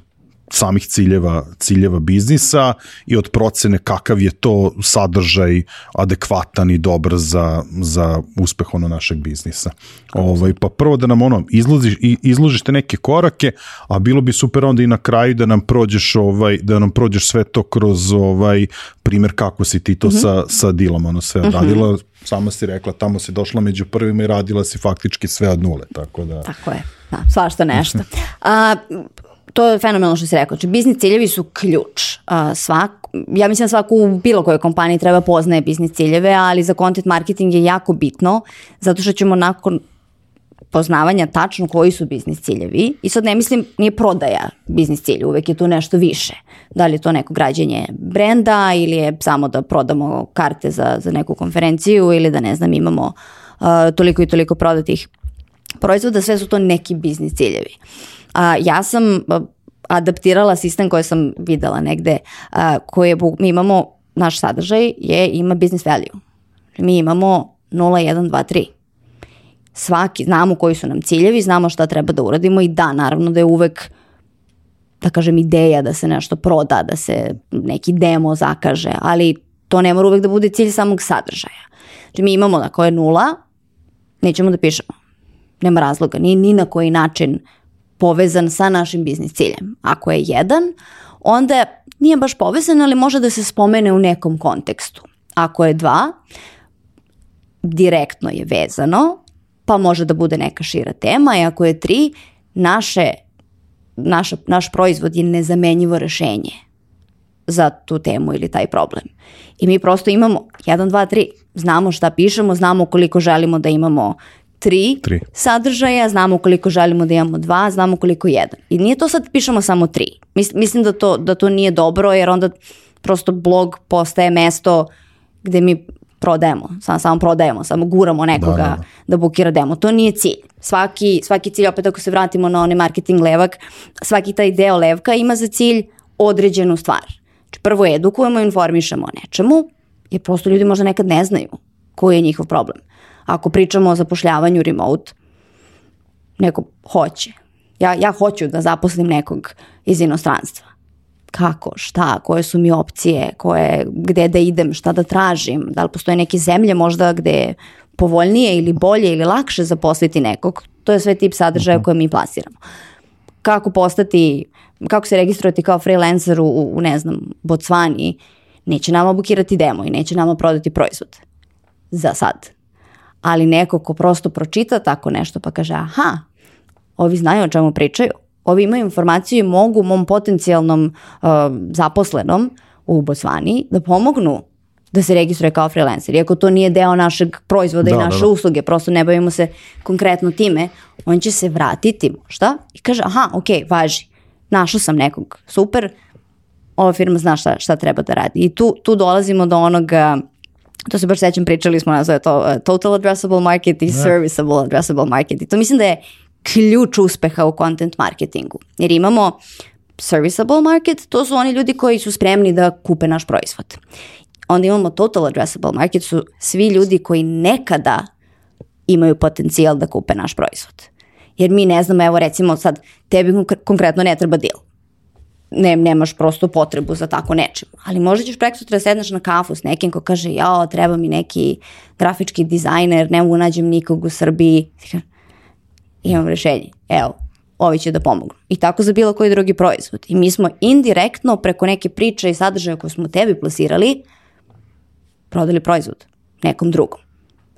samih ciljeva, ciljeva biznisa i od procene kakav je to sadržaj adekvatan i dobar za, za uspeh ono našeg biznisa. Ovaj, pa prvo da nam ono izložiš, izložiš te neke korake, a bilo bi super onda i na kraju da nam prođeš ovaj da nam prođeš sve to kroz ovaj primer kako si ti to sa sa dilom ono sve odradila. Sama si rekla tamo si došla među prvima i radila si faktički sve od nule, tako da Tako je, da, svašta nešto. A, to je fenomenalno što si rekao. Znači, biznis ciljevi su ključ. Svak, ja mislim da svako u bilo kojoj kompaniji treba poznaje biznis ciljeve, ali za content marketing je jako bitno, zato što ćemo nakon poznavanja tačno koji su biznis ciljevi i sad ne mislim nije prodaja biznis cilj, uvek je tu nešto više. Da li je to neko građenje brenda ili je samo da prodamo karte za, za neku konferenciju ili da ne znam imamo uh, toliko i toliko prodatih proizvoda, sve su to neki biznis ciljevi. A, ja sam adaptirala sistem koji sam videla negde, a, koji bu- mi imamo, naš sadržaj je, ima business value. Mi imamo 0, 1, 2, 3 svaki, znamo koji su nam ciljevi, znamo šta treba da uradimo i da, naravno da je uvek da kažem ideja da se nešto proda, da se neki demo zakaže, ali to ne mora uvek da bude cilj samog sadržaja. Znači mi imamo na koje nula, nećemo da pišemo. Nema razloga, ni, ni na koji način povezan sa našim biznis ciljem. Ako je jedan, onda nije baš povezan, ali može da se spomene u nekom kontekstu. Ako je dva, direktno je vezano, pa može da bude neka šira tema i ako je tri, naše, naša, naš proizvod je nezamenjivo rešenje za tu temu ili taj problem. I mi prosto imamo 1, 2, 3, znamo šta pišemo, znamo koliko želimo da imamo tri, Tri. sadržaja, znamo koliko želimo da imamo dva, znamo koliko jedan. I nije to sad pišemo samo tri. Mis, mislim da to, da to nije dobro jer onda prosto blog postaje mesto gde mi prodajemo, samo, samo prodajemo, samo guramo nekoga Da, da, da, da, bukira demo. To nije cilj. Svaki, svaki cilj, opet ako se vratimo na onaj marketing levak, svaki taj deo levka ima za cilj određenu stvar. Znači, prvo edukujemo i informišemo o nečemu, jer prosto ljudi možda nekad ne znaju koji je njihov problem. Ako pričamo o zapošljavanju remote, neko hoće. Ja, ja hoću da zaposlim nekog iz inostranstva. Kako, šta, koje su mi opcije, koje, gde da idem, šta da tražim, da li postoje neke zemlje možda gde je povoljnije ili bolje ili lakše zaposliti nekog. To je sve tip sadržaja koje mi plasiramo. Kako postati, kako se registrovati kao freelancer u, u ne znam, Botsvani, neće nama bukirati demo i neće nama prodati proizvod. Za sad ali neko ko prosto pročita tako nešto pa kaže aha, ovi znaju o čemu pričaju, ovi imaju informaciju i mogu mom potencijalnom uh, zaposlenom u Botsvani da pomognu da se registruje kao freelancer. Iako to nije deo našeg proizvoda Da, i da, naše da. usluge, prosto ne bavimo se konkretno time, on će se vratiti možda i kaže, aha, ok, važi, našao sam nekog, super, ova firma zna šta, šta treba da radi. I tu, tu dolazimo do onoga, to se baš sećam, pričali smo nazove to uh, total addressable market i serviceable addressable market. I to mislim da je ključ uspeha u content marketingu. Jer imamo serviceable market, to su oni ljudi koji su spremni da kupe naš proizvod. Onda imamo total addressable market, su svi ljudi koji nekada imaju potencijal da kupe naš proizvod. Jer mi ne znamo, evo recimo sad, tebi konkre- konkretno ne treba deal ne, nemaš prosto potrebu za tako nečim. Ali možda ćeš preko sutra da sedneš na kafu s nekim ko kaže, jao, treba mi neki grafički dizajner, ne mogu nađem nikog u Srbiji. Imam rešenje, evo, ovi će da pomognu. I tako za bilo koji drugi proizvod. I mi smo indirektno preko neke priče i sadržaja koje smo tebi plasirali, prodali proizvod nekom drugom.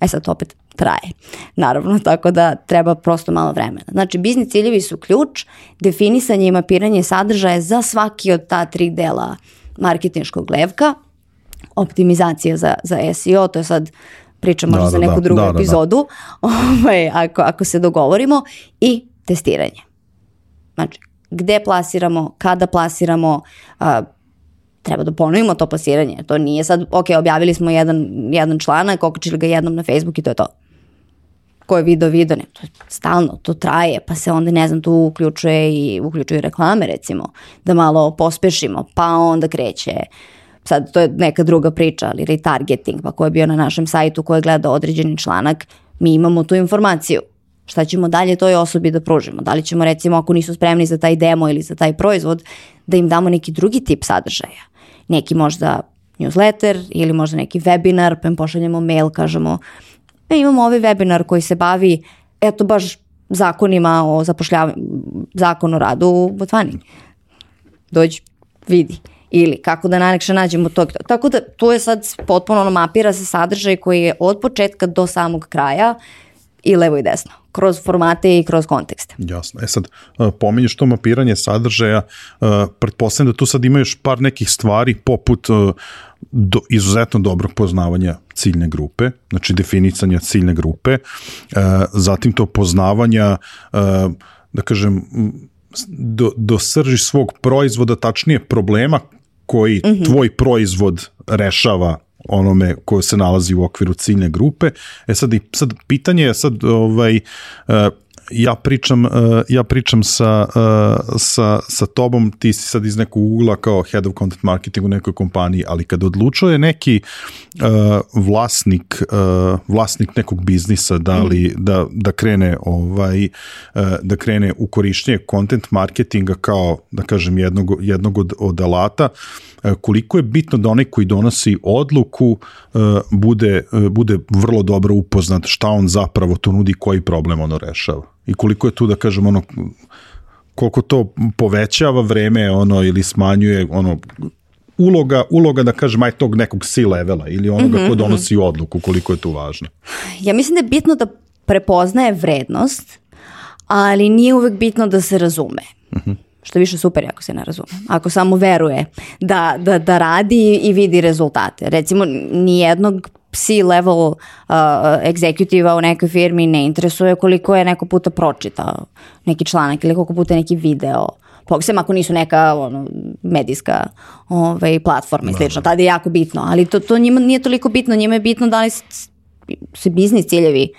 E sad opet traje, naravno, tako da treba prosto malo vremena. Znači, biznis ciljevi su ključ, definisanje i mapiranje sadržaja za svaki od ta tri dela marketinškog levka, optimizacija za, za SEO, to je sad priča možda Da, za da, neku da, drugu da, da, da. epizodu, ovaj, ako, ako se dogovorimo, i testiranje. Znači, gde plasiramo, kada plasiramo, a, treba da ponovimo to plasiranje. To nije sad, ok, objavili smo jedan, jedan članak, okačili ga jednom na Facebook i to je to. Ko je video, video, ne, to stalno, to traje, pa se onda, ne znam, tu uključuje i uključuju reklame, recimo, da malo pospešimo, pa onda kreće sad to je neka druga priča, ali retargeting, pa ko je bio na našem sajtu, ko je gledao određeni članak, mi imamo tu informaciju. Šta ćemo dalje toj osobi da pružimo? Da li ćemo recimo ako nisu spremni za taj demo ili za taj proizvod, da im damo neki drugi tip sadržaja? Neki možda newsletter ili možda neki webinar, pa im pošaljemo mail, kažemo e, imamo ovaj webinar koji se bavi eto baš zakonima o zapošljavanju, zakon o radu u Botvani dođi, vidi. Ili kako da najlakše nađemo to. Tako da tu je sad potpuno ono mapira se sadržaj koji je od početka do samog kraja i levo i desno. Kroz formate i kroz kontekste. Jasno. E sad, pominješ to mapiranje sadržaja, pretpostavljam da tu sad ima još par nekih stvari poput do, izuzetno dobrog poznavanja ciljne grupe, znači definicanja ciljne grupe, uh, zatim to poznavanja, uh, da kažem, do, do srži svog proizvoda, tačnije problema koji mm -hmm. tvoj proizvod rešava onome ko se nalazi u okviru ciljne grupe. E sad, sad pitanje je sad ovaj uh, ja pričam uh, ja pričam sa, uh, sa, sa tobom, ti si sad iz nekog ugla kao head of content marketing u nekoj kompaniji, ali kad odlučuje neki uh, vlasnik uh, vlasnik nekog biznisa da li da, da krene ovaj uh, da krene u korišćenje content marketinga kao da kažem jednog, jednog od, od alata uh, koliko je bitno da onaj koji donosi odluku uh, bude, uh, bude vrlo dobro upoznat šta on zapravo to nudi koji problem ono rešava i koliko je tu da kažem ono koliko to povećava vreme ono ili smanjuje ono uloga, uloga da kažem aj tog nekog C-levela ili onoga Mhm, ko donosi odluku, koliko je tu važno. Ja mislim da je bitno da prepoznaje vrednost, ali nije uvek bitno da se razume. Što je više super ako se ne razume. Ako samo veruje da, da, da radi i vidi rezultate. Recimo, nijednog C-level uh, egzekutiva u nekoj firmi ne interesuje koliko je neko puta pročitao neki članak ili koliko puta neki video. Sem ako nisu neka ono, medijska ovaj, platforma i slično. Tada je jako bitno. Ali to, to njima nije toliko bitno. Njima je bitno da li se biznis ciljevi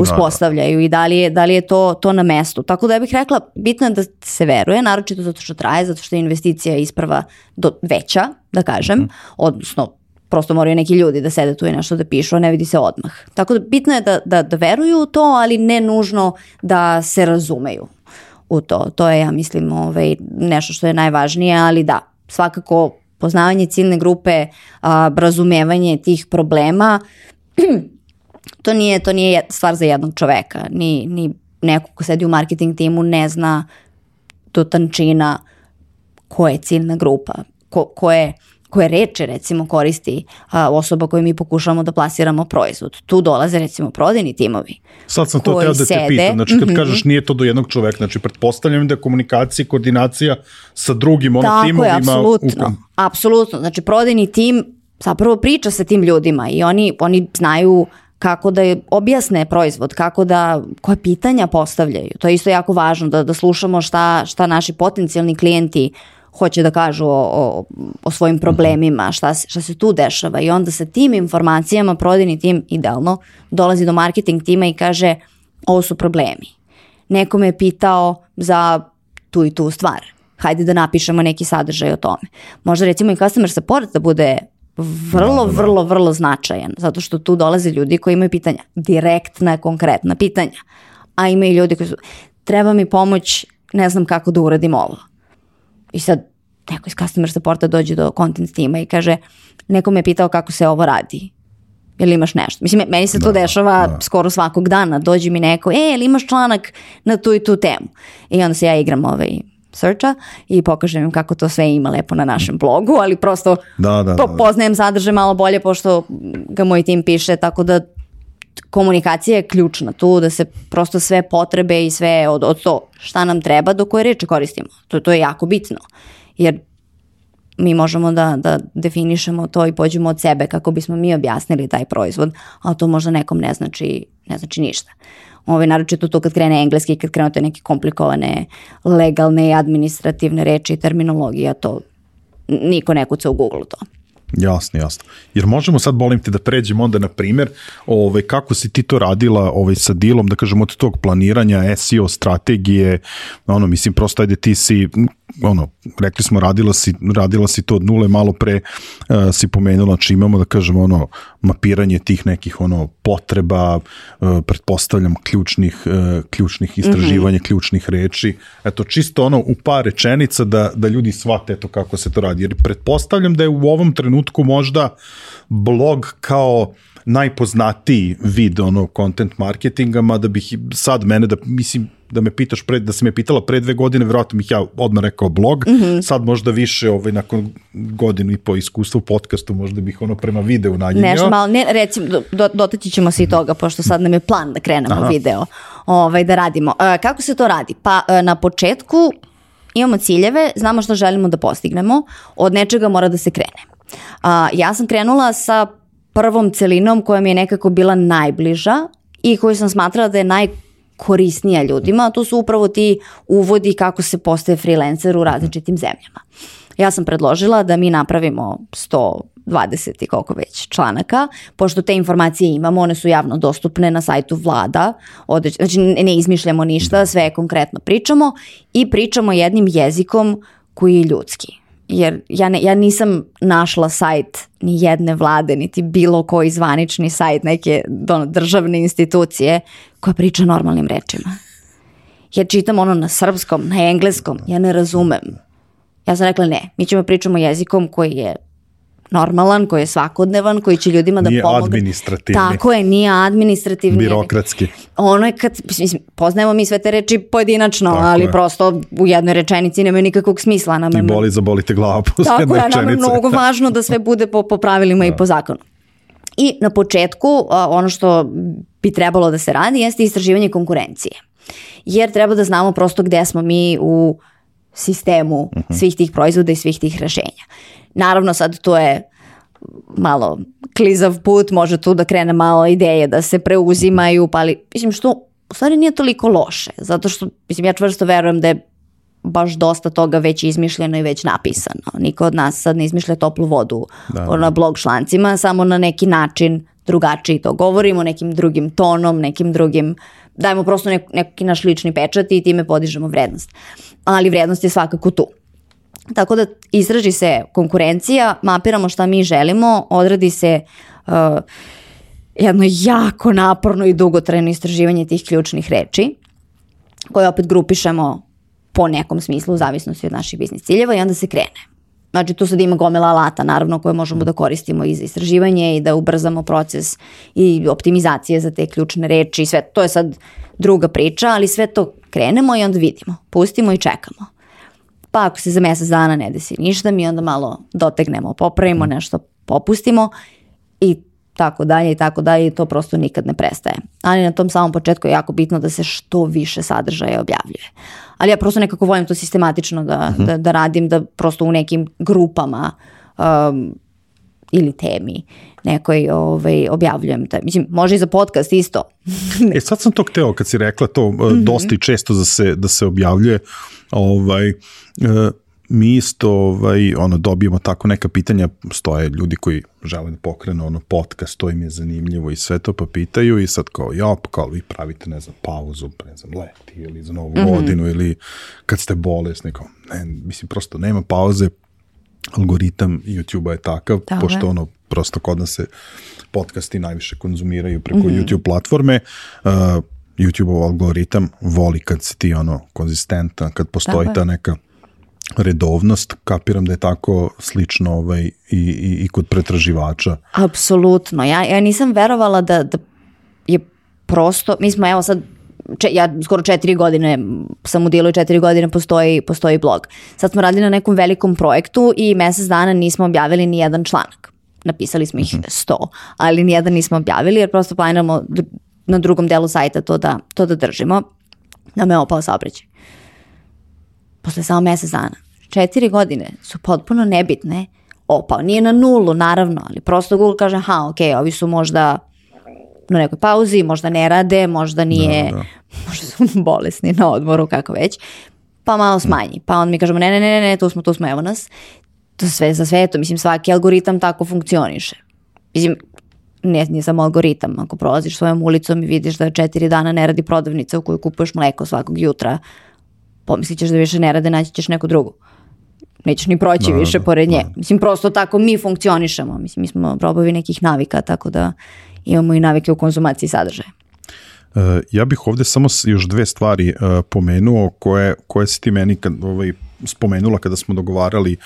uspostavljaju i da li je, da li je to, to na mestu. Tako da ja bih rekla, bitno je da se veruje, naročito zato što traje, zato što je investicija isprva do, veća, da kažem, odnosno prosto moraju neki ljudi da sede tu i nešto da pišu, a ne vidi se odmah. Tako da bitno je da, da, da veruju u to, ali ne nužno da se razumeju u to. To je, ja mislim, ovaj, nešto što je najvažnije, ali da, svakako poznavanje ciljne grupe, a, razumevanje tih problema, to nije, to nije stvar za jednog čoveka, ni, ni neko ko sedi u marketing timu ne zna do tančina ko je ciljna grupa, ko, ko je koje reče recimo koristi a, osoba koju mi pokušavamo da plasiramo proizvod. Tu dolaze recimo prodajni timovi. Sad sam to teo da te sede. pitam, znači kad Mhm. kažeš nije to do jednog čoveka, znači pretpostavljam da je komunikacija i koordinacija sa drugim ono Tako je, timovima. apsolutno. u- Apsolutno. Znači, prodajni tim zapravo priča sa tim ljudima i oni, oni znaju kako da je, objasne proizvod, kako da, koje pitanja postavljaju. To je isto jako važno, da, da slušamo šta, šta naši potencijalni klijenti hoće da kažu o, o, o svojim problemima, šta, se- šta se tu dešava i onda sa tim informacijama prodajni tim idealno dolazi do marketing tima i kaže ovo su problemi. Neko me je pitao za tu i tu stvar. Hajde da napišemo neki sadržaj o tome. Možda recimo i customer support da bude vrlo, vrlo, vrlo značajan, zato što tu dolaze ljudi koji imaju pitanja, direktna, konkretna pitanja. A ima i ljudi koji su, treba mi pomoć, ne znam kako da uradim ovo. I sad neko iz customer supporta dođe do content tima i kaže, neko me je pitao kako se ovo radi. Jel imaš nešto? Mislim, meni se to dešava skoro svakog dana. Dođe mi neko, e, jel imaš članak na tu i tu temu? I onda se ja igram ovaj searcha i pokažem im kako to sve ima lepo na našem blogu, ali prosto Da, da, po- da. poznajem sadržaj malo bolje pošto ga moj tim piše, tako da komunikacija je ključna tu, da se prosto sve potrebe i sve od, od to šta nam treba do koje reči koristimo. To, to je jako bitno. Jer mi možemo da, da definišemo to i pođemo od sebe kako bismo mi objasnili taj proizvod, a to možda nekom ne znači, ne znači ništa. Ove, naročito to kad krene engleski, kad krenu te neke komplikovane legalne i administrativne reči i terminologija, to niko ne kuca u Google to. Jasno, jasno. Jer možemo sad, bolim te, da pređemo onda na primjer, ovaj, kako si ti to radila ovaj, sa dilom, da kažem, od tog planiranja, SEO, strategije, ono, mislim, prosto ajde ti si, ono, rekli smo, radila si, radila si to od nule, malo pre uh, si pomenula, znači imamo, da kažem, ono, mapiranje tih nekih, ono, potreba, uh, pretpostavljam, ključnih, uh, ključnih istraživanja, ključnih reči, eto, čisto ono, u par rečenica da, da ljudi shvate eto kako se to radi, jer pretpostavljam da je u ovom trenutku možda blog kao najpoznatiji vid ono content marketinga, mada bih sad mene da mislim da me pitaš pre, da si me pitala pre dve godine, verovatno bih ja odmah rekao blog, mm -hmm. sad možda više ovaj, nakon godinu i po iskustva u podcastu, možda bih ono prema videu naginjao. Nešto malo, ne, recimo, do, do, dotaći ćemo se i toga, pošto sad nam je plan da krenemo Aha. video, ovaj, da radimo. E, kako se to radi? Pa e, na početku imamo ciljeve, znamo što želimo da postignemo, od nečega mora da se krene. A, ja sam krenula sa prvom celinom koja mi je nekako bila najbliža i koju sam smatrala da je najkorisnija ljudima, a to su upravo ti uvodi kako se postaje freelancer u različitim zemljama. Ja sam predložila da mi napravimo 120 i koliko već članaka, pošto te informacije imamo, one su javno dostupne na sajtu vlada, odreć, znači ne, izmišljamo ništa, sve konkretno pričamo i pričamo jednim jezikom koji je ljudski. Jer ja, ne, ja nisam našla sajt ni jedne vlade, niti bilo koji zvanični sajt neke ono, državne institucije koja priča normalnim rečima. Ja čitam ono na srpskom, na engleskom, ja ne razumem. Ja sam rekla ne, mi ćemo pričamo jezikom koji je normalan, koji je svakodnevan, koji će ljudima da Nije pomogne. administrativni. Tako je, nije administrativni. Birokratski. Ono je kad, mislim, poznajemo mi sve te reči pojedinačno, Tako ali je. prosto u jednoj rečenici nemaju nikakvog smisla. Nama Ti je- boli, zaboli te glava posle Tako jedne je, nama je rečenice. mnogo važno da sve bude po, po pravilima i po zakonu. I na početku ono što bi trebalo da se radi jeste istraživanje konkurencije. Jer treba da znamo prosto gde smo mi u sistemu svih tih proizvoda i svih tih rešenja. Naravno sad to je malo klizav put, može tu da krene malo ideje da se preuzimaju, pa ali mislim što u stvari nije toliko loše, zato što mislim ja čvrsto verujem da je baš dosta toga već izmišljeno i već napisano. Niko od nas sad ne izmišlja toplu vodu Da, na blog člancima, samo na neki način drugačiji to govorimo, nekim drugim tonom, nekim drugim, dajemo prosto nek, neki naš lični pečat i time podižemo vrednost. Ali vrednost je svakako tu. Tako da istraži se konkurencija, mapiramo šta mi želimo, odradi se uh, jedno jako naporno i dugotrajno istraživanje tih ključnih reči, koje opet grupišemo po nekom smislu u zavisnosti od naših biznis ciljeva i onda se krene. Znači tu sad ima gomila alata naravno koje možemo da koristimo i za istraživanje i da ubrzamo proces i optimizacije za te ključne reči i sve. To je sad druga priča, ali sve to krenemo i onda vidimo, pustimo i čekamo. Pa ako se za mesec dana ne desi ništa, mi onda malo dotegnemo, popravimo nešto, popustimo i tako dalje i tako dalje i to prosto nikad ne prestaje. Ali na tom samom početku je jako bitno da se što više sadržaja objavljuje. Ali ja prosto nekako volim to sistematično da, da, da radim, da prosto u nekim grupama um, ili temi nekoj ovaj, objavljujem. Taj. Mislim, može i za podcast isto. e, sad sam to hteo kad si rekla to mm -hmm. dosta i često da se, da se objavljuje. Ovaj, uh, mi isto ovaj, ono, dobijemo tako neka pitanja, stoje ljudi koji žele da pokrenu ono podcast, to im je zanimljivo i sve to pa pitaju i sad kao, ja, pa kao vi pravite, ne znam, pauzu, ne znam, leti ili za novu mm -hmm. godinu ili kad ste bolesni, kao, ne, mislim, prosto nema pauze, algoritam YouTube-a je takav, Dobre. pošto ono, prosto kod nas se podcasti najviše konzumiraju preko mm -hmm. YouTube platforme, uh, YouTube-ov algoritam voli kad si ti ono konzistentan, kad postoji Dobre. ta neka redovnost, kapiram da je tako slično ovaj, i, i, i kod pretraživača. Apsolutno, ja, ja nisam verovala da, da je prosto, mi smo evo sad če, ja skoro četiri godine sam u dilu i četiri godine postoji, postoji blog. Sad smo radili na nekom velikom projektu i mesec dana nismo objavili ni jedan članak. Napisali smo ih mhm. sto, ali ni jedan nismo objavili jer prosto planiramo na drugom delu sajta to da, to da držimo. Da me opao saobraćaj posle samo mesec dana. Četiri godine su potpuno nebitne, opao. Nije na nulu, naravno, ali prosto Google kaže, ha, ok, ovi su možda na nekoj pauzi, možda ne rade, možda nije, da, da. možda su bolesni na odmoru, kako već, pa malo smanji. Pa on mi kažemo, ne, ne, ne, ne, tu smo, tu smo, evo nas. To sve za sve to, mislim, svaki algoritam tako funkcioniše. Mislim, ne, nije samo algoritam, ako prolaziš svojom ulicom i vidiš da četiri dana ne radi prodavnica u kojoj kupuješ mleko svakog jutra, pomislit ćeš da više ne rade, naći ćeš neku drugu. Nećeš ni proći da, više da, pored nje. Da. Mislim, prosto tako mi funkcionišemo. Mislim, mi smo robovi nekih navika, tako da imamo i navike u konzumaciji sadržaja. Uh, ja bih ovde samo još dve stvari uh, pomenuo koje, koje si ti meni kad, ovaj, spomenula kada smo dogovarali,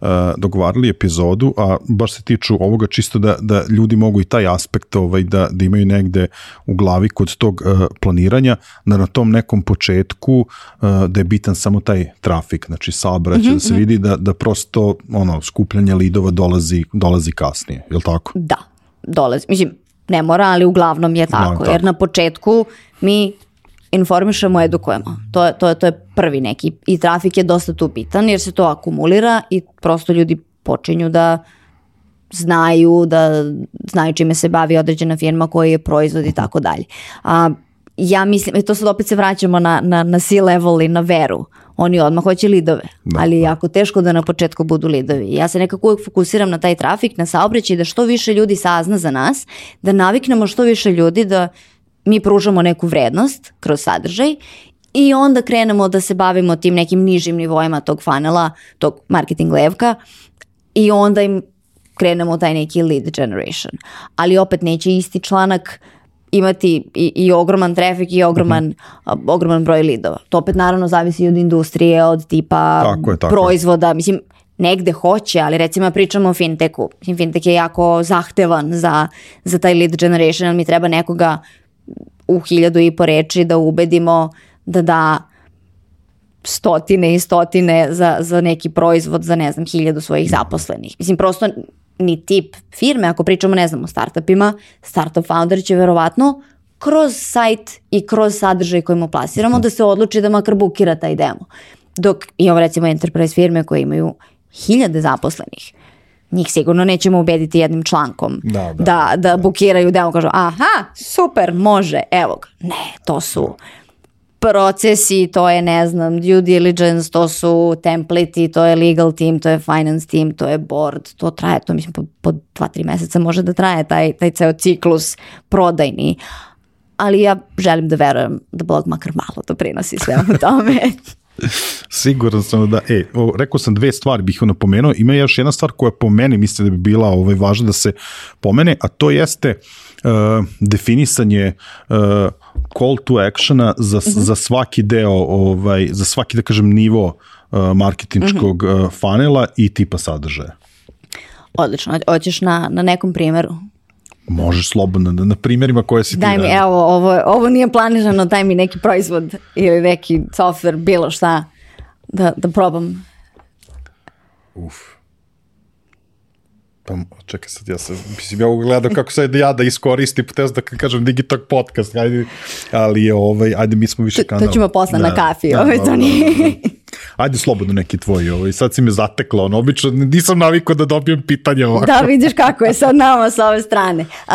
uh, dogovarali epizodu, a baš se tiču ovoga čisto da, da ljudi mogu i taj aspekt ovaj, da, da imaju negde u glavi kod tog uh, planiranja, da na tom nekom početku uh, da je bitan samo taj trafik, znači saobraćaj, mm -hmm, da se mhm. vidi da, da prosto ono, skupljanje lidova dolazi, dolazi kasnije, je li tako? Da, dolazi. Mislim, ne mora, ali uglavnom je tako, no, tako. jer na početku mi informišemo, edukujemo. To je, to, je, to je prvi neki. I trafik je dosta tu bitan jer se to akumulira i prosto ljudi počinju da znaju, da znaju čime se bavi određena firma koji je proizvod i tako dalje. A, ja mislim, i to sad opet se vraćamo na, na, na C-level i na veru. Oni odmah hoće lidove, da, ali je da. jako teško da na početku budu lidovi. Ja se nekako uvijek fokusiram na taj trafik, na saobraćaj, da što više ljudi sazna za nas, da naviknemo što više ljudi da mi pružamo neku vrednost kroz sadržaj i onda krenemo da se bavimo tim nekim nižim nivoima tog funnela, tog marketing levka i onda im krenemo taj neki lead generation. Ali opet neće isti članak imati i, i ogroman trafik i ogroman, mm -hmm. ogroman broj lidova. To opet naravno zavisi od industrije, od tipa tako je, tako proizvoda. Je. Mislim, negde hoće, ali recimo pričamo o fintechu. Mislim, fintech je jako zahtevan za, za taj lead generation, ali mi treba nekoga u hiljadu i po reči da ubedimo da da stotine i stotine za, za neki proizvod za ne znam hiljadu svojih zaposlenih. Mislim prosto ni tip firme, ako pričamo ne znam o startupima, startup founder će verovatno kroz sajt i kroz sadržaj koji mu plasiramo da se odluči da makar bukira taj demo. Dok imamo recimo enterprise firme koje imaju hiljade zaposlenih njih sigurno nećemo ubediti jednim člankom da, da, da, da bukiraju demo, kažu aha, super, može, evo ga. Ne, to su procesi, to je, ne znam, due diligence, to su templeti, to je legal team, to je finance team, to je board, to traje, to mislim po, po dva, tri meseca može da traje taj, taj ceo ciklus prodajni. Ali ja želim da verujem da blog makar malo doprinosi svemu tome. Siguran sam da, e, o, rekao sam dve stvari bih napomenuo, ima još jedna stvar koja po meni mislim da bi bila ovaj, važna da se pomene, a to jeste uh, definisanje uh, call to actiona za, mhm. -huh. za svaki deo, ovaj, za svaki, da kažem, nivo uh, marketinčkog uh -huh. uh, funnela i tipa sadržaja. Odlično, hoćeš na, na nekom primjeru? Možeš slobodno, na, na primjerima koje si ti Daj mi, evo, ovo, ovo nije planirano, daj mi neki proizvod ili neki software, bilo šta, da, da probam. Uf. Pa, čekaj sad, ja sam, mislim, ja gledam kako sad ja da iskoristim, potez da kažem Digitalk podcast, ajde, ali je ovaj, ajde, mi smo više kanal. To, ćemo posle da, na kafi, da, ovaj, to nije. Ajde slobodno neki tvoj, ovaj, sad si me zatekla, on obično nisam navikao da dobijem pitanje ovako. Da, vidiš kako je sad nama sa ove strane. Uh,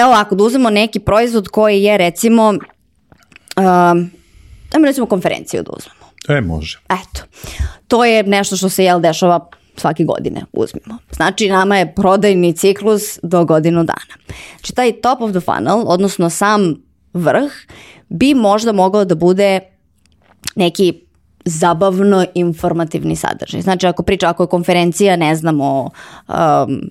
evo ako da uzmemo neki proizvod koji je recimo, uh, recimo konferenciju da uzmemo. E, može. Eto, to je nešto što se jel dešava svake godine uzmimo. Znači nama je prodajni ciklus do godinu dana. Znači taj top of the funnel, odnosno sam vrh, bi možda mogao da bude neki zabavno informativni sadržaj. Znači ako priča, ako je konferencija, ne znam, o um,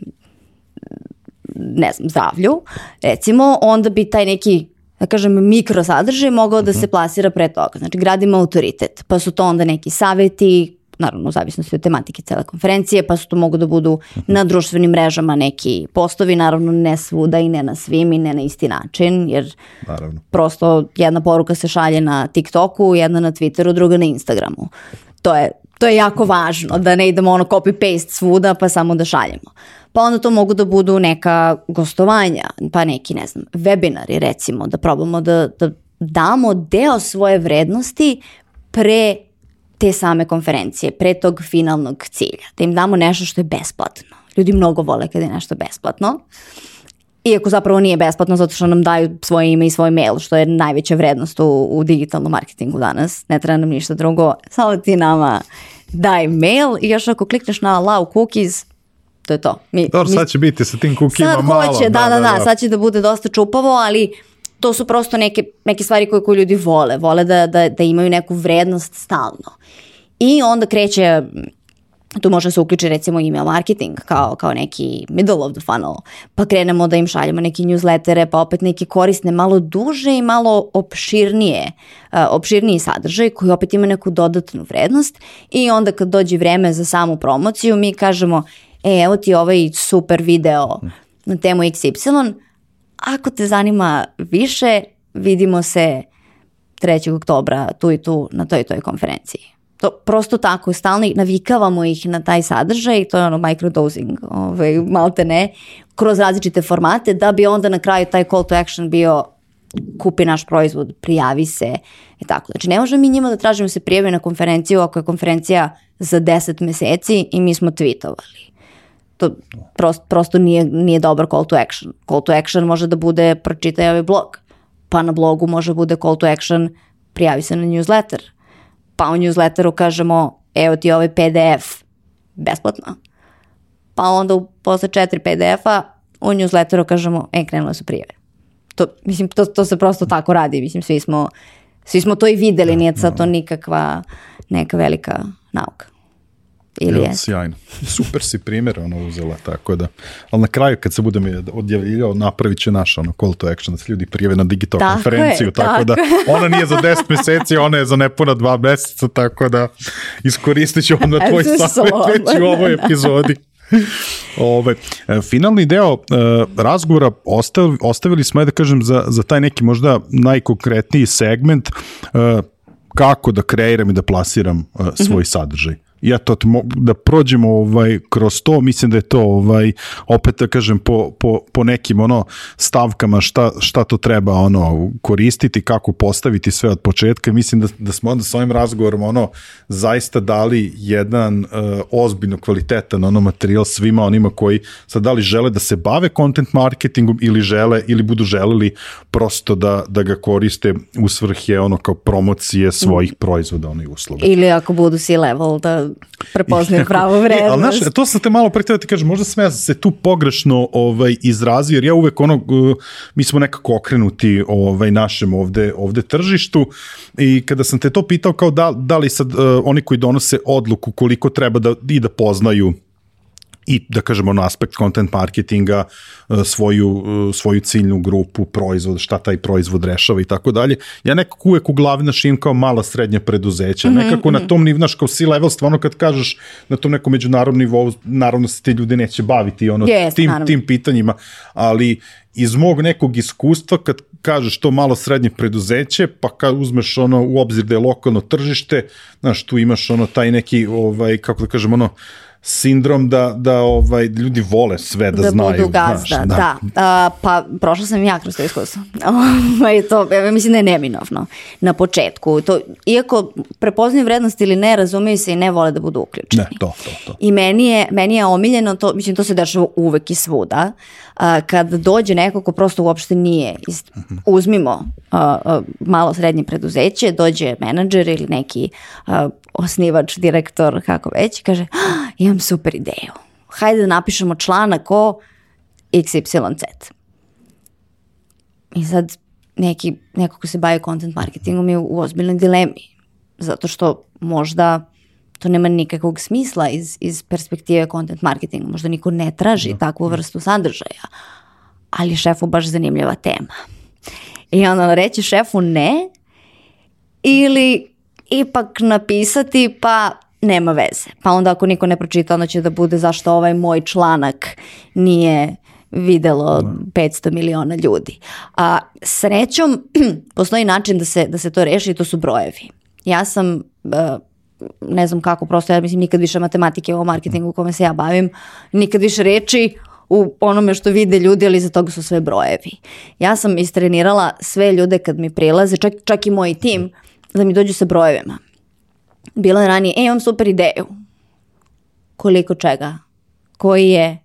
ne znam, zdravlju, recimo, onda bi taj neki da kažem, mikrosadržaj mogao da se mhm. plasira pre toga. Znači, gradimo autoritet, pa su to onda neki saveti, naravno u zavisnosti od tematike cele konferencije, pa su to mogu da budu na društvenim mrežama neki postovi, naravno ne svuda i ne na svim i ne na isti način, jer naravno. prosto jedna poruka se šalje na TikToku, jedna na Twitteru, druga na Instagramu. To je, to je jako važno, da ne idemo ono copy-paste svuda pa samo da šaljemo. Pa onda to mogu da budu neka gostovanja, pa neki, ne znam, webinari recimo, da probamo da, da damo deo svoje vrednosti pre te same konferencije, pre tog finalnog cilja. Da im damo nešto što je besplatno. Ljudi mnogo vole kada je nešto besplatno. Iako zapravo nije besplatno zato što nam daju svoje ime i svoj mail, što je najveća vrednost u, u digitalnom marketingu danas. Ne treba nam ništa drugo, samo ti nama daj mail i još ako klikneš na allow cookies, to je to. Mi, Dobro, mi, sad će biti sa tim kukima malo. Sad hoće, da, da, da, da, sad će da bude dosta čupavo, ali to su prosto neke, neke stvari koje, koje ljudi vole. Vole da, da, da imaju neku vrednost stalno. I onda kreće tu može se uključi recimo email marketing kao, kao neki middle of the funnel, pa krenemo da im šaljemo neki newslettere, pa opet neke korisne, malo duže i malo opširnije, uh, opširniji sadržaj koji opet ima neku dodatnu vrednost i onda kad dođe vreme za samu promociju mi kažemo, e, evo ti ovaj super video na temu XY, ako te zanima više, vidimo se 3. oktobra tu i tu na toj i toj konferenciji. To prosto tako, stalno navikavamo ih na taj sadržaj, to je ono microdosing, ovaj, malte ne, kroz različite formate, da bi onda na kraju taj call to action bio kupi naš proizvod, prijavi se i tako. Znači ne možemo mi njima da tražimo da se prijavi na konferenciju ako je konferencija za 10 meseci i mi smo tweetovali to prost, prosto nije, nije dobar call to action. Call to action može da bude pročitaj ovaj blog, pa na blogu može da bude call to action prijavi se na newsletter, pa u newsletteru kažemo evo ti ovaj PDF besplatno, pa onda posle četiri PDF-a u newsletteru kažemo e krenule su prijave. To, mislim, to, to se prosto tako radi, mislim, svi smo, svi smo to i videli, nije sad to nikakva neka velika nauka. Ili je? Sjajno. Super si primjer ono uzela, tako da. Ali na kraju kad se budem odjavljivao, napravit će naš ono call to action, da se ljudi prijeve na digital tako konferenciju, je, tako, tako, da ona nije za 10 meseci, ona je za nepuna dva meseca, tako da iskoristit ću onda tvoj savjet već u ovoj epizodi. Ove, e, finalni deo e, razgovora ostavili, ostavili smo, da kažem, za, za taj neki možda najkonkretniji segment e, kako da kreiram i da plasiram svoj mm -hmm. sadržaj ja to da prođemo ovaj kroz to mislim da je to ovaj opet da kažem po, po, po nekim ono stavkama šta, šta to treba ono koristiti kako postaviti sve od početka mislim da, da smo onda s ovim razgovorom ono zaista dali jedan uh, ozbiljno kvalitetan ono materijal svima onima koji sad da li žele da se bave content marketingom ili žele ili budu želeli prosto da, da ga koriste u svrhe ono kao promocije svojih proizvoda ono i usluga. Ili ako budu si level da prepoznaju pravu vrednost. ali znaš, to sam te malo pretio da ti kažem, možda sam ja se tu pogrešno ovaj, izrazio, jer ja uvek ono, uh, mi smo nekako okrenuti ovaj, našem ovde, ovde tržištu i kada sam te to pitao kao da, da li sad uh, oni koji donose odluku koliko treba da i da poznaju i da kažemo na aspekt content marketinga e, svoju, e, svoju ciljnu grupu, proizvod, šta taj proizvod rešava i tako dalje. Ja nekako uvek u glavi našim kao mala srednja preduzeća, mm -hmm, nekako mm -hmm. na tom nivou, znaš, kao C-level, stvarno kad kažeš na tom nekom međunarodnom nivou, naravno se ti ljudi neće baviti ono, yes, tim, naravno. tim pitanjima, ali iz mog nekog iskustva kad kažeš to malo srednje preduzeće, pa kad uzmeš ono u obzir da je lokalno tržište, znaš, tu imaš ono taj neki, ovaj, kako da kažem, ono, sindrom da, da ovaj, ljudi vole sve da, da znaju. budu gazda, znaš, da. A, pa prošla sam ja kroz to iskustvo. Ovaj, to, ja mislim da je neminovno na početku. To, iako prepoznaju vrednost ili ne, razumeju se i ne vole da budu uključeni. Ne, to, to, to. I meni je, meni je omiljeno, to, mislim, to se dešava uvek i svuda, a, kad dođe neko ko prosto uopšte nije, iz, uzmimo a, a, malo srednje preduzeće, dođe menadžer ili neki a, osnivač, direktor, kako već, i kaže, "Ah, imam super ideju, hajde da napišemo članak o XYZ. I sad neki, neko ko se bavi content marketingom je u ozbiljnoj dilemi, zato što možda to nema nikakvog smisla iz, iz perspektive content marketinga. Možda niko ne traži takvu vrstu sadržaja, ali šefu baš zanimljiva tema. I onda reći šefu ne ili ipak napisati pa nema veze. Pa onda ako niko ne pročita, onda će da bude zašto ovaj moj članak nije videlo 500 miliona ljudi. A srećom postoji način da se, da se to reši i to su brojevi. Ja sam e, ne znam kako, prosto ja mislim nikad više matematike u marketingu u kome se ja bavim, nikad više reči u onome što vide ljudi, ali za toga su sve brojevi. Ja sam istrenirala sve ljude kad mi prilaze, čak, čak i moj tim, da mi dođu sa brojevima. Bilo je ranije, e, imam super ideju. Koliko čega? Koji je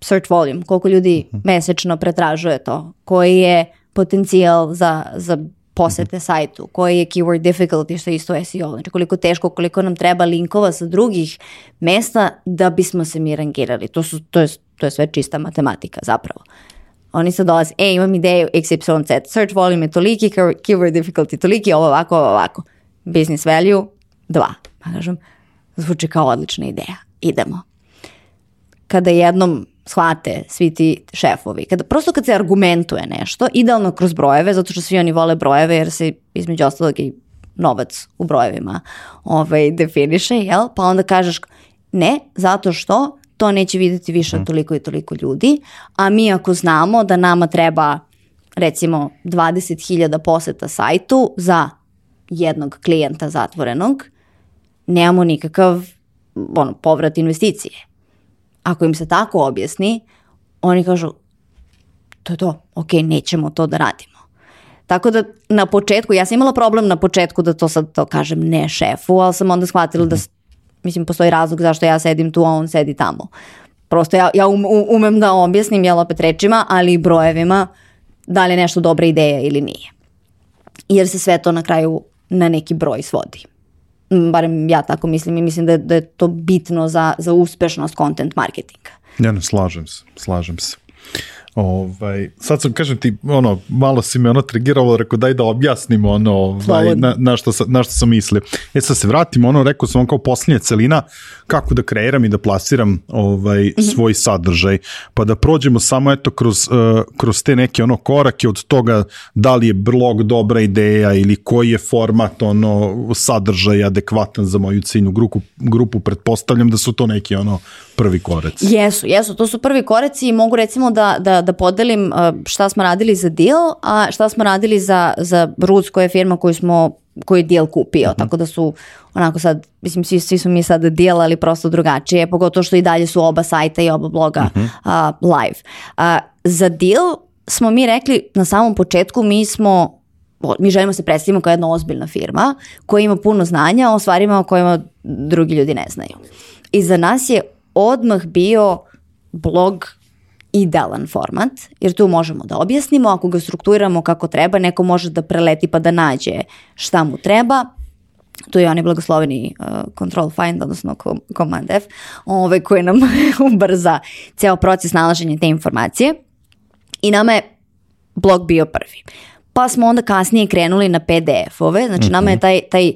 search volume? Koliko ljudi mesečno pretražuje to? Koji je potencijal za, za posete sajtu? Koji je keyword difficulty, što je isto SEO? Znači koliko teško, koliko nam treba linkova sa drugih mesta da bismo se mi rangirali. To, su, to, je, to je sve čista matematika zapravo. Oni sad dolaze, e, imam ideju XYZ, search volume je toliki, keyword difficulty toliki, ovo ovako, ovo ovako. Business value, dva. Pa kažem, zvuči kao odlična ideja. Idemo. Kada jednom shvate svi ti šefovi, kada, prosto kad se argumentuje nešto, idealno kroz brojeve, zato što svi oni vole brojeve, jer se između ostalog i novac u brojevima ovaj, definiše, jel? Pa onda kažeš ne, zato što to neće videti više od toliko i toliko ljudi, a mi ako znamo da nama treba recimo 20.000 poseta sajtu za jednog klijenta zatvorenog, nemamo nikakav ono, povrat investicije. Ako im se tako objasni, oni kažu, to je to, ok, nećemo to da radimo. Tako da na početku, ja sam imala problem na početku da to sad to kažem ne šefu, ali sam onda shvatila da, mislim, postoji razlog zašto ja sedim tu, a on sedi tamo. Prosto ja, ja um, umem da objasnim, jel opet rečima, ali i brojevima, da li je nešto dobra ideja ili nije. Jer se sve to na kraju na neki broj svodi. Mm, Barem ja tako mislim i mislim da da je to bitno za, za uspešnost content marketinga. Ja ne, slažem se, slažem se. Ovaj, sad sam, kažem ti, ono, malo si me ono trigiralo, rekao daj da objasnimo ono, ovaj, na, na, što, na što sam mislio. E sad se vratimo, ono, rekao sam kao posljednja celina, kako da kreiram i da plasiram ovaj, svoj sadržaj, pa da prođemo samo eto kroz, uh, kroz te neke ono korake od toga da li je blog dobra ideja ili koji je format ono sadržaja adekvatan za moju ciljnu grupu, grupu pretpostavljam da su to neki ono prvi koraci. Jesu, jesu, to su prvi koreci i mogu recimo da, da, da podelim uh, šta smo radili za deal, a šta smo radili za, za Roots koja je firma koju smo koji je deal kupio, tako da su onako sad, mislim svi, svi smo mi sad deal, ali prosto drugačije, pogotovo što i dalje su oba sajta i oba bloga a, live. A, za deal smo mi rekli na samom početku mi smo mi želimo se predstavimo kao jedna ozbiljna firma koja ima puno znanja o stvarima o kojima drugi ljudi ne znaju. I za nas je odmah bio blog idealan format, jer tu možemo da objasnimo, ako ga strukturiramo kako treba, neko može da preleti pa da nađe šta mu treba, tu je onaj blagosloveni uh, control find, odnosno com- command F, ovaj, koji nam ubrza ceo proces nalaženja te informacije. I nama je blog bio prvi. Pa smo onda kasnije krenuli na PDF-ove, znači nama je taj, taj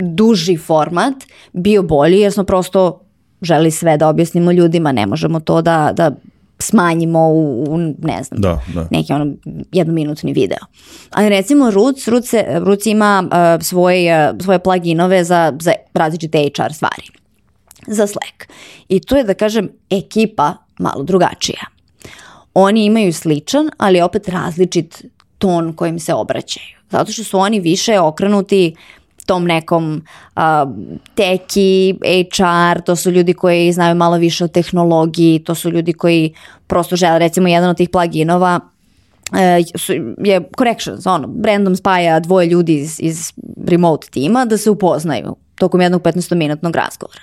duži format bio bolji jer smo prosto želi sve da objasnimo ljudima, ne možemo to da, da smanjimo u, u ne znam, Da, da. neki ono jednominutni video. Ali recimo Roots, Roots, Roots ima uh, svoj, uh, svoje pluginove za, za različite HR stvari. Za Slack. I tu je da kažem ekipa malo drugačija. Oni imaju sličan, ali opet različit ton kojim se obraćaju. Zato što su oni više okrenuti tom nekom uh, teki, HR, to su ljudi koji znaju malo više o tehnologiji, to su ljudi koji prosto žele, recimo jedan od tih pluginova je Corrections, ono, random spaja dvoje ljudi iz, iz remote tima da se upoznaju tokom jednog 15-minutnog razgovora.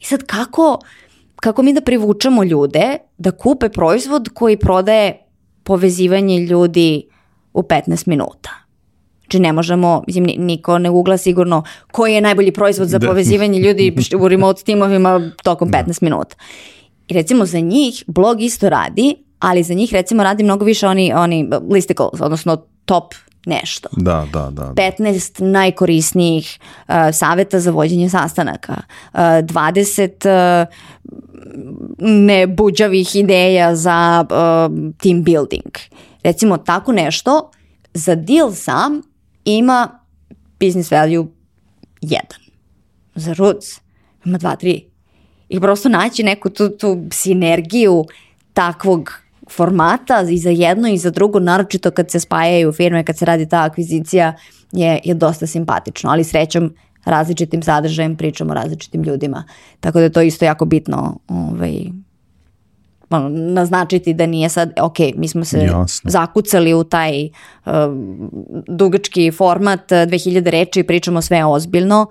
I sad kako, kako mi da privučemo ljude da kupe proizvod koji prodaje povezivanje ljudi u 15 minuta? Znači ne možemo, mislim, niko ne ugla sigurno koji je najbolji proizvod za da. povezivanje ljudi u remote timovima tokom 15 da. minuta. I recimo za njih blog isto radi, ali za njih recimo radi mnogo više oni, oni listicles, odnosno top nešto. Da, da, da. 15 da. najkorisnijih uh, saveta za vođenje sastanaka, uh, 20 uh, nebuđavih ideja za uh, team building. Recimo tako nešto za deal sam ima business value 1. Za Roots ima 2, 3. I prosto naći neku tu, tu sinergiju takvog formata i za jedno i za drugo, naročito kad se spajaju firme, kad se radi ta akvizicija, je, je dosta simpatično, ali srećom različitim sadržajem pričamo različitim ljudima. Tako da je to isto jako bitno ovaj, ono, naznačiti da nije sad, ok, mi smo se Jasno. zakucali u taj uh, dugački format 2000 reči i pričamo sve ozbiljno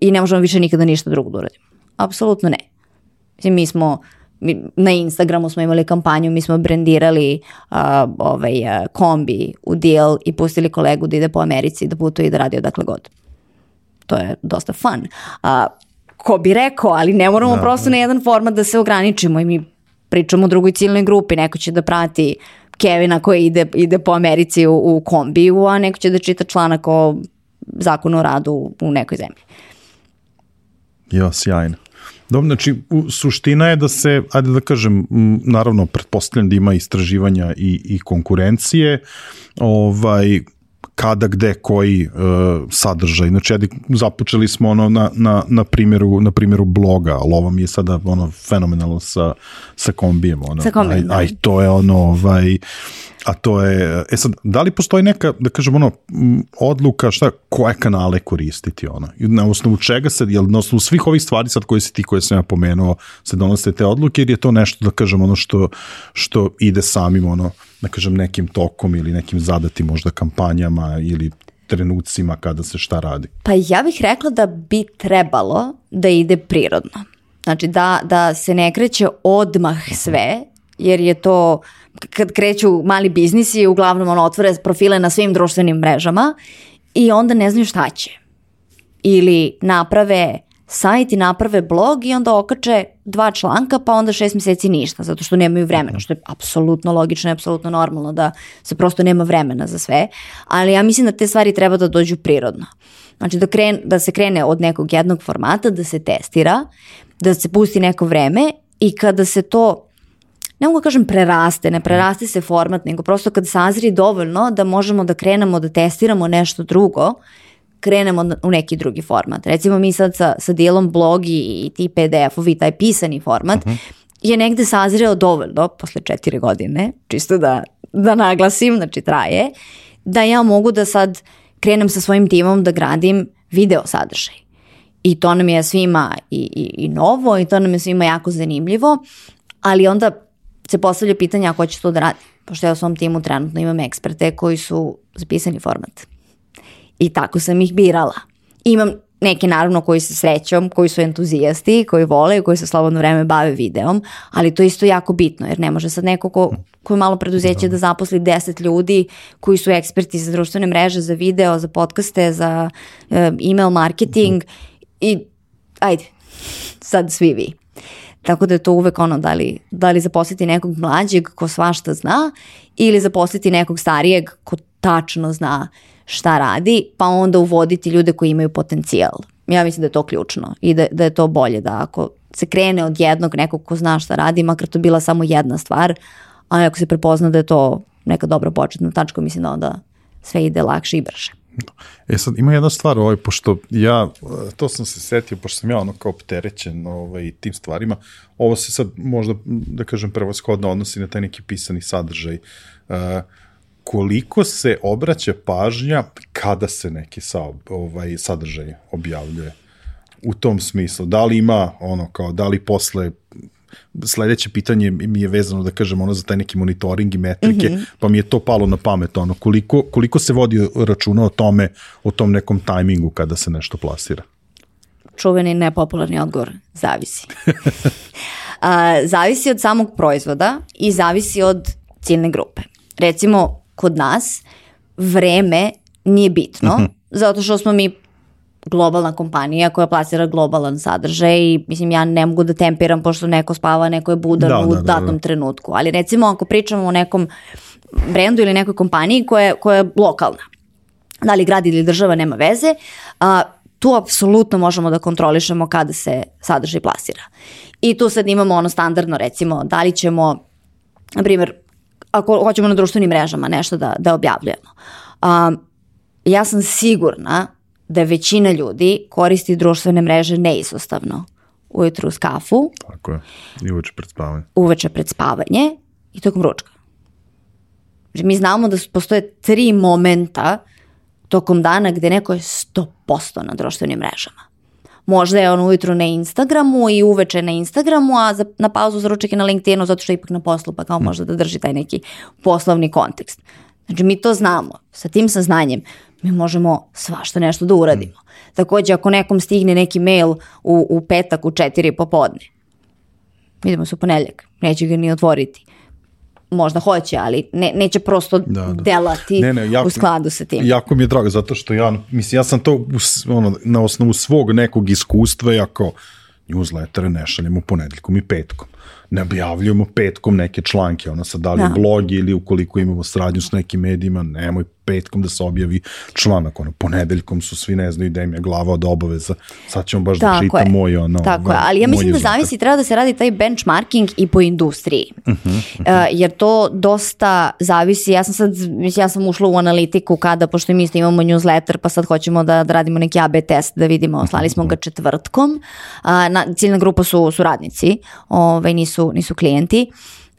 i ne možemo više nikada ništa drugo da uradimo. Apsolutno ne. Mislim, mi smo na Instagramu smo imali kampanju, mi smo brendirali uh, ovaj, uh, kombi u deal i pustili kolegu da ide po Americi, da putuje i da radi odakle god. To je dosta fun. Uh, ko bi rekao, ali ne moramo da, prosto da. na jedan format da se ograničimo i mi pričamo o drugoj ciljnoj grupi, neko će da prati Kevina koji ide, ide po Americi u, u kombiju, a neko će da čita članak o zakonu o radu u nekoj zemlji. Jo, sjajno. Dobro, znači, suština je da se, ajde da kažem, naravno, pretpostavljam da ima istraživanja i, i konkurencije, ovaj, kada, gde, koji uh, sadržaj. Znači, ajde, započeli smo ono na, na, na, primjeru, na primjeru bloga, ali ovo mi je sada ono fenomenalno sa, sa kombijem. Ono. Sa kombijem, aj, da. aj, to je ono, ovaj, A to je, e sad, da li postoji neka, da kažem, ono, odluka šta, koje kanale koristiti, ono, na osnovu čega se, jel na osnovu svih ovih stvari sad koje si ti, koje sam ja pomenuo, se donose te odluke, jer je to nešto, da kažem, ono što, što ide samim, ono, da kažem, nekim tokom ili nekim zadatim možda kampanjama ili trenucima kada se šta radi? Pa ja bih rekla da bi trebalo da ide prirodno. Znači da, da se ne kreće odmah sve, jer je to kad kreću mali biznisi, uglavnom ono otvore profile na svim društvenim mrežama i onda ne znaju šta će. Ili naprave sajt i naprave blog i onda okače dva članka pa onda šest meseci ništa, zato što nemaju vremena, što je apsolutno logično i apsolutno normalno da se prosto nema vremena za sve, ali ja mislim da te stvari treba da dođu prirodno. Znači da, kren, da se krene od nekog jednog formata, da se testira, da se pusti neko vreme i kada se to ne mogu da kažem preraste, ne preraste se format, nego prosto kad sazri dovoljno da možemo da krenemo da testiramo nešto drugo, krenemo u neki drugi format. Recimo mi sad sa, sa dijelom blogi i ti PDF-ovi, taj pisani format, uh mhm. -huh. je negde sazreo dovoljno, posle četiri godine, čisto da, da naglasim, znači traje, da ja mogu da sad krenem sa svojim timom da gradim video sadržaj. I to nam je svima i, i, i novo i to nam je svima jako zanimljivo, ali onda se postavlja pitanje ako će to da radi. Pošto ja u svom timu trenutno imam eksperte koji su zapisani format. I tako sam ih birala. Imam neki naravno koji se srećom, koji su entuzijasti, koji vole, koji se slobodno vreme bave videom, ali to je isto jako bitno, jer ne može sad neko ko, ko je malo preduzeće da. da zaposli 10 ljudi koji su eksperti za društvene mreže, za video, za podcaste, za uh, email marketing i ajde, sad svi vi. Tako da je to uvek ono da li, da li zaposliti nekog mlađeg ko svašta zna ili zaposliti nekog starijeg ko tačno zna šta radi, pa onda uvoditi ljude koji imaju potencijal. Ja mislim da je to ključno i da, da je to bolje da ako se krene od jednog nekog ko zna šta radi, makar to bila samo jedna stvar, a ako se prepozna da je to neka dobra početna tačka, mislim da onda sve ide lakše i brže. E sad, ima jedna stvar, ovaj, pošto ja, to sam se setio, pošto sam ja ono kao opterećen ovaj, tim stvarima, ovo se sad možda, da kažem, prevashodno odnosi na taj neki pisani sadržaj. Uh, koliko se obraća pažnja kada se neki sa, ovaj, sadržaj objavljuje? U tom smislu, da li ima ono kao, da li posle sledeće pitanje mi je vezano da kažem ono za taj neki monitoring i metrike, mm -hmm. pa mi je to palo na pamet ono koliko koliko se vodi računa o tome o tom nekom tajmingu kada se nešto plasira. Čuveni nepopularni odgovor, zavisi. A, zavisi od samog proizvoda i zavisi od ciljne grupe. Recimo, kod nas vreme nije bitno, uh mhm. -huh. zato što smo mi globalna kompanija koja plasira globalan sadržaj i mislim ja ne mogu da tempiram pošto neko spava, neko je budan da, u da, da, datom da. trenutku. Ali recimo ako pričamo o nekom brendu ili nekoj kompaniji koja, koja je lokalna, da li grad ili država nema veze, a, tu apsolutno možemo da kontrolišemo kada se sadržaj plasira. I tu sad imamo ono standardno recimo da li ćemo, na primjer, ako hoćemo na društvenim mrežama nešto da, da objavljujemo. A, ja sam sigurna da većina ljudi koristi društvene mreže neizostavno. Ujutru uz kafu. Tako je. I uveče pred spavanje. Uveče pred spavanje i tokom ručka. Znači, mi znamo da postoje tri momenta tokom dana gde neko je 100% na društvenim mrežama. Možda je on ujutru na Instagramu i uveče na Instagramu, a za, na pauzu za ručak je na LinkedInu zato što je ipak na poslu pa kao možda da drži taj neki poslovni kontekst. Znači mi to znamo. Sa tim saznanjem mi možemo svašta nešto da uradimo. Mm. Takođe, ako nekom stigne neki mail u, u petak u četiri popodne, idemo se u ponedljak, neće ga ni otvoriti. Možda hoće, ali ne, neće prosto da, da. delati ne, ne, jako, u skladu sa tim. Jako mi je drago, zato što ja, mislim, ja sam to ono, na osnovu svog nekog iskustva, jako newsletter ne šaljem u ponedljkom i petkom ne objavljujemo petkom neke članke, ono sad da li da. blog ili ukoliko imamo sradnju s nekim medijima, nemoj petkom da se objavi članak, ono, ponedeljkom su svi ne znaju da im je glava od obaveza, sad ćemo baš da Tako da čitamo je. moj, ono, Tako je, ali ja mislim da zavisi, treba da se radi taj benchmarking i po industriji, uh -huh, uh -huh. Uh, jer to dosta zavisi, ja sam sad, ja sam ušla u analitiku kada, pošto mi isto imamo newsletter, pa sad hoćemo da, da radimo neki AB test, da vidimo, slali smo ga četvrtkom, uh, na, ciljna grupa su, su radnici, ovaj, nisu, nisu klijenti,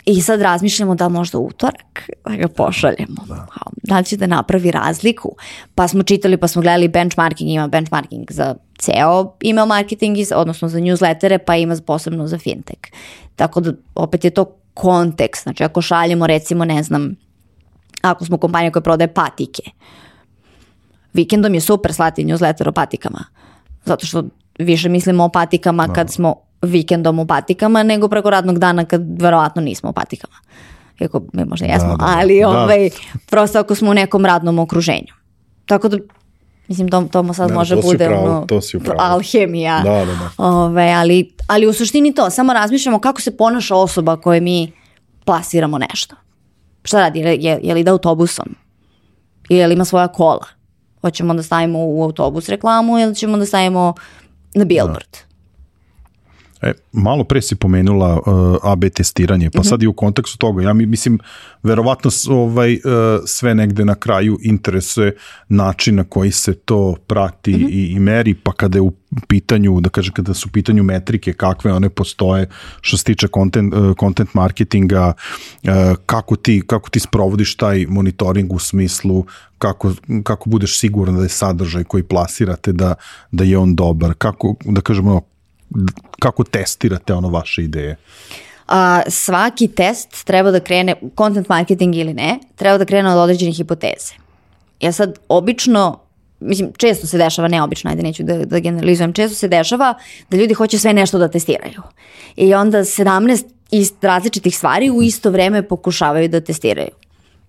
I sad razmišljamo da možda utorak da ga pošaljemo. Da. da li će da napravi razliku? Pa smo čitali, pa smo gledali benchmarking, ima benchmarking za ceo email marketing, odnosno za newslettere, pa ima posebno za fintech. Tako da opet je to kontekst. Znači ako šaljemo recimo, ne znam, ako smo kompanija koja prodaje patike, vikendom je super slati newsletter o patikama. Zato što više mislimo o patikama kad da. smo vikendom u patikama, nego preko radnog dana kad verovatno nismo u patikama. Iako mi možda jesmo, da, da, ali da. ovaj, prosto ako smo u nekom radnom okruženju. Tako da Mislim, to, to sad ne, može to bude upravo, ono, to si alhemija. Da, da, da. Ove, ali, ali u suštini to, samo razmišljamo kako se ponaša osoba koje mi plasiramo nešto. Šta radi? Je, je li ide autobusom? Ili ima svoja kola? Hoćemo da stavimo u autobus reklamu ili ćemo da stavimo na billboard? Da. E, malo pre si pomenula uh, AB testiranje, pa mm -hmm. sad i u kontekstu toga, ja mi, mislim, verovatno ovaj, uh, sve negde na kraju interesuje način na koji se to prati mm -hmm. i, i meri, pa kada je u pitanju, da kažem, kada su u pitanju metrike, kakve one postoje što se tiče content, uh, content marketinga, uh, kako, ti, kako ti sprovodiš taj monitoring u smislu kako, kako budeš siguran da je sadržaj koji plasirate da, da je on dobar, kako, da kažemo, kako testirate ono vaše ideje? A, svaki test treba da krene, content marketing ili ne, treba da krene od određenih hipoteze. Ja sad obično mislim, često se dešava, neobično, ajde neću da, da generalizujem, često se dešava da ljudi hoće sve nešto da testiraju. I onda 17 ist, različitih stvari u isto vreme pokušavaju da testiraju.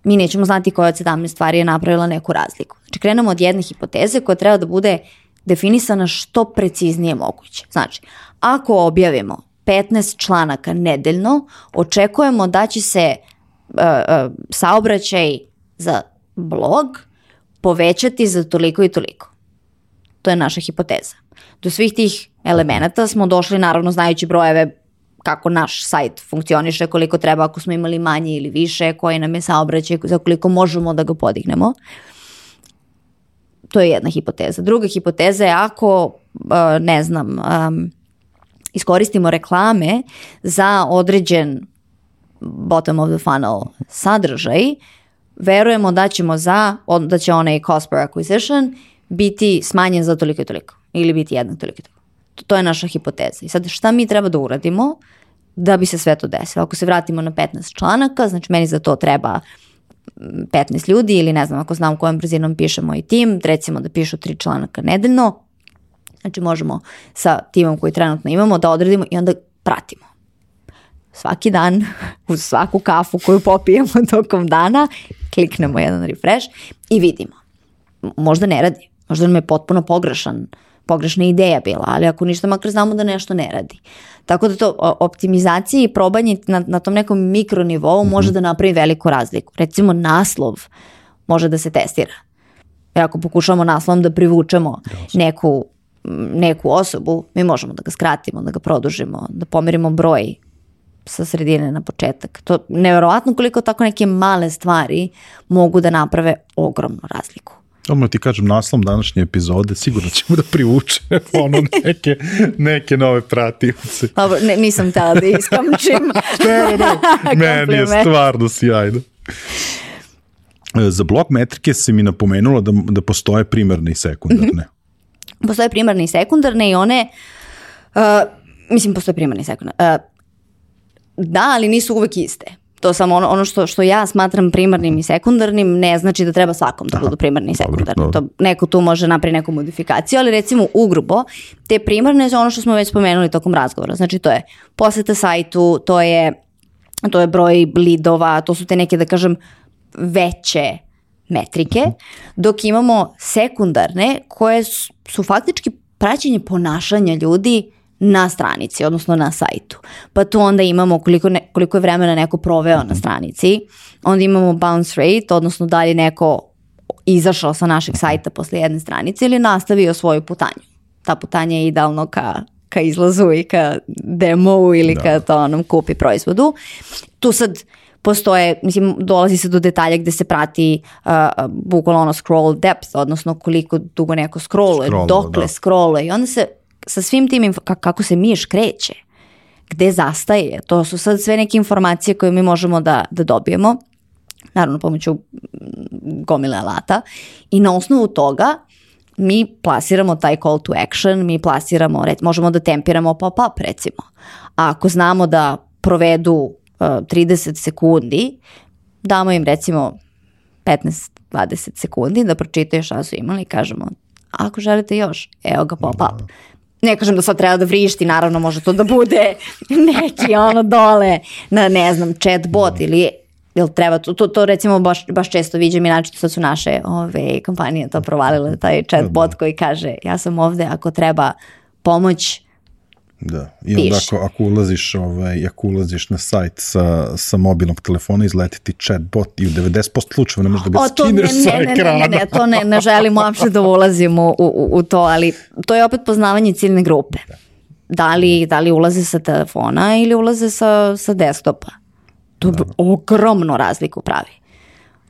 Mi nećemo znati koja od 17 stvari je napravila neku razliku. Znači, krenemo od jedne hipoteze koja treba da bude definisana što preciznije moguće. Znači, ako objavimo 15 članaka nedeljno, očekujemo da će se uh, uh, saobraćaj za blog povećati za toliko i toliko. To je naša hipoteza. Do svih tih elemenata smo došli naravno znajući brojeve kako naš sajt funkcioniše, koliko treba ako smo imali manje ili više, koji nam je saobraćaj, za koliko možemo da ga podignemo. Uh, To je jedna hipoteza. Druga hipoteza je ako, uh, ne znam, iskoristimo reklame za određen bottom of the funnel sadržaj, verujemo da ćemo za, da će onaj cost per acquisition biti smanjen za toliko i toliko ili biti jednak toliko i toliko. To- je naša hipoteza. I sad šta mi treba da uradimo da bi se sve to desilo? Ako se vratimo na 15 članaka, znači meni za to treba mm, 15 ljudi ili ne znam ako znam kojom brzinom pišemo i tim, recimo da pišu tri članaka nedeljno, znači možemo sa timom koji trenutno imamo da odredimo i onda pratimo svaki dan uz svaku kafu koju popijemo tokom dana, kliknemo jedan refresh i vidimo. Možda ne radi, možda nam je potpuno pogrešan, pogrešna ideja bila, ali ako ništa makar znamo da nešto ne radi. Tako da to optimizacija i probanje na, na tom nekom mikronivou može da napravi veliku razliku. Recimo naslov može da se testira. Jer ako pokušamo naslovom da privučemo neku, neku osobu, mi možemo da ga skratimo, da ga produžimo, da pomerimo broj sa sredine na početak. To neverovatno koliko tako neke male stvari mogu da naprave ogromnu razliku. Odmah ti kažem naslov današnje epizode, sigurno ćemo da privučemo ono neke, neke nove pratioce. Dobro, ne, nisam tela da iskamčim. Ne, ne, meni je stvarno sjajno. E, Za blok metrike si mi napomenula da, da postoje primarne i sekundarne. Postoje primarne i sekundarne i one, uh, mislim postoje primarne i sekundarne, uh, da, ali nisu uvek iste. To samo ono, ono što, što ja smatram primarnim i sekundarnim ne znači da treba svakom da budu primarni i sekundarni. To neko tu može napraviti neku modifikaciju, ali recimo ugrubo, te primarne su ono što smo već spomenuli tokom razgovora. Znači to je poseta sajtu, to je, to je broj lidova, to su te neke da kažem veće metrike, dok imamo sekundarne koje su, su faktički praćenje ponašanja ljudi na stranici, odnosno na sajtu. Pa tu onda imamo koliko, ne, koliko je vremena neko proveo na stranici, onda imamo bounce rate, odnosno da li neko izašao sa našeg sajta posle jedne stranice ili nastavio svoju putanju. Ta putanja je idealno ka, ka izlazu i ka demo ili ka to onom kupi proizvodu. Tu sad postoje, mislim, dolazi se do detalja gde se prati uh, uh, bukvalno ono scroll depth, odnosno koliko dugo neko scrolluje, Scrolluje, dokle da. scrolluje i onda se sa svim tim, kako se miš kreće, gde zastaje, to su sad sve neke informacije koje mi možemo da, da dobijemo naravno pomoću gomile alata i na osnovu toga mi plasiramo taj call to action, mi plasiramo, možemo da tempiramo pop-up recimo. A ako znamo da provedu uh, 30 sekundi, damo im recimo 15-20 sekundi da pročitaju šta su imali i kažemo ako želite još, evo ga pop-up. Ne kažem da sad treba da vrišti, naravno može to da bude neki ono dole na ne znam chat bot ili jel treba to, to, to recimo baš, baš često viđem i način sad su naše ove, kompanije to provalile, taj chat bot koji kaže ja sam ovde ako treba pomoć Da. I onda Piše. ako, ako, ulaziš, ovaj, ako ulaziš na sajt sa, sa mobilnog telefona, izleti ti chatbot i u 90% slučajeva ne možeš da ga to ne, skineš sa ne, ne, ne, ekrana. ne, ne, to ne, ne želim uopšte da ulazim u, u, u to, ali to je opet poznavanje ciljne grupe. Da li, da li ulaze sa telefona ili ulaze sa, sa desktopa. To bi ogromnu razliku pravi.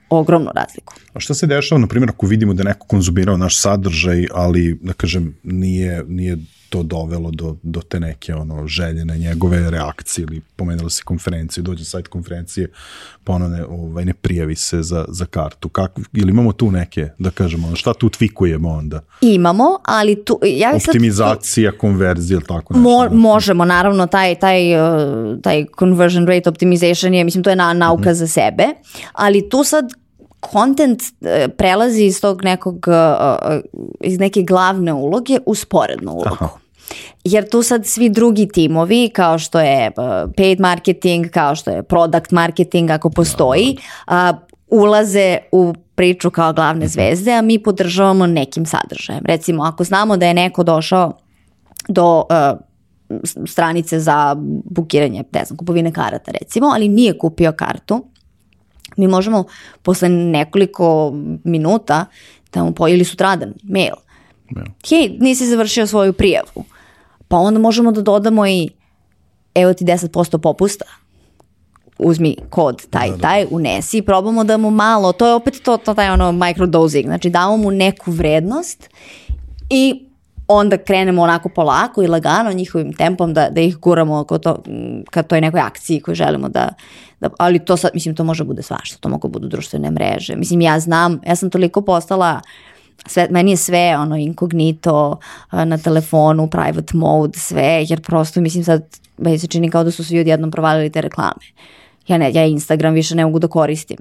Ogromnu razliku. A šta se dešava, na primjer, ako vidimo da je neko konzumirao naš sadržaj, ali, da kažem, nije, nije to dovelo do, do te neke ono, željene njegove reakcije ili pomenula se konferenciju, dođe sajt konferencije, pa ono ne, ovaj, ne prijavi se za, za kartu. Kako, ili imamo tu neke, da kažemo, šta tu tvikujemo onda? Imamo, ali tu... Ja bih sad- Optimizacija, konverzija, ili tako nešto? Mo, možemo, naravno, taj, taj, uh, taj conversion rate optimization je, mislim, to je na, nauka za sebe, ali tu sad content uh, prelazi iz tog nekog, uh, iz neke glavne uloge u sporednu ulogu. Aha. Jer tu sad svi drugi timovi, kao što je uh, paid marketing, kao što je product marketing, ako postoji, ulaze u priču kao glavne zvezde, a mi podržavamo nekim sadržajem. Recimo, ako znamo da je neko došao do s- stranice za bukiranje, ne znam, kupovine karata recimo, ali nije kupio kartu, mi možemo posle nekoliko minuta da mu po, ili sutradan mail, Ja. hej, nisi završio svoju prijavu, pa onda možemo da dodamo i evo ti 10% popusta, uzmi kod taj, taj, unesi i probamo da mu malo, to je opet to, to taj ono microdosing, znači damo mu neku vrednost i onda krenemo onako polako i lagano njihovim tempom da, da ih guramo ka, to, ka toj nekoj akciji koju želimo da, da, ali to sad, mislim, to može bude svašta, to mogu budu društvene mreže. Mislim, ja znam, ja sam toliko postala sve, meni je sve ono inkognito na telefonu, private mode, sve, jer prosto mislim sad, meni se čini kao da su svi odjednom provalili te reklame. Ja ne, ja Instagram više ne mogu da koristim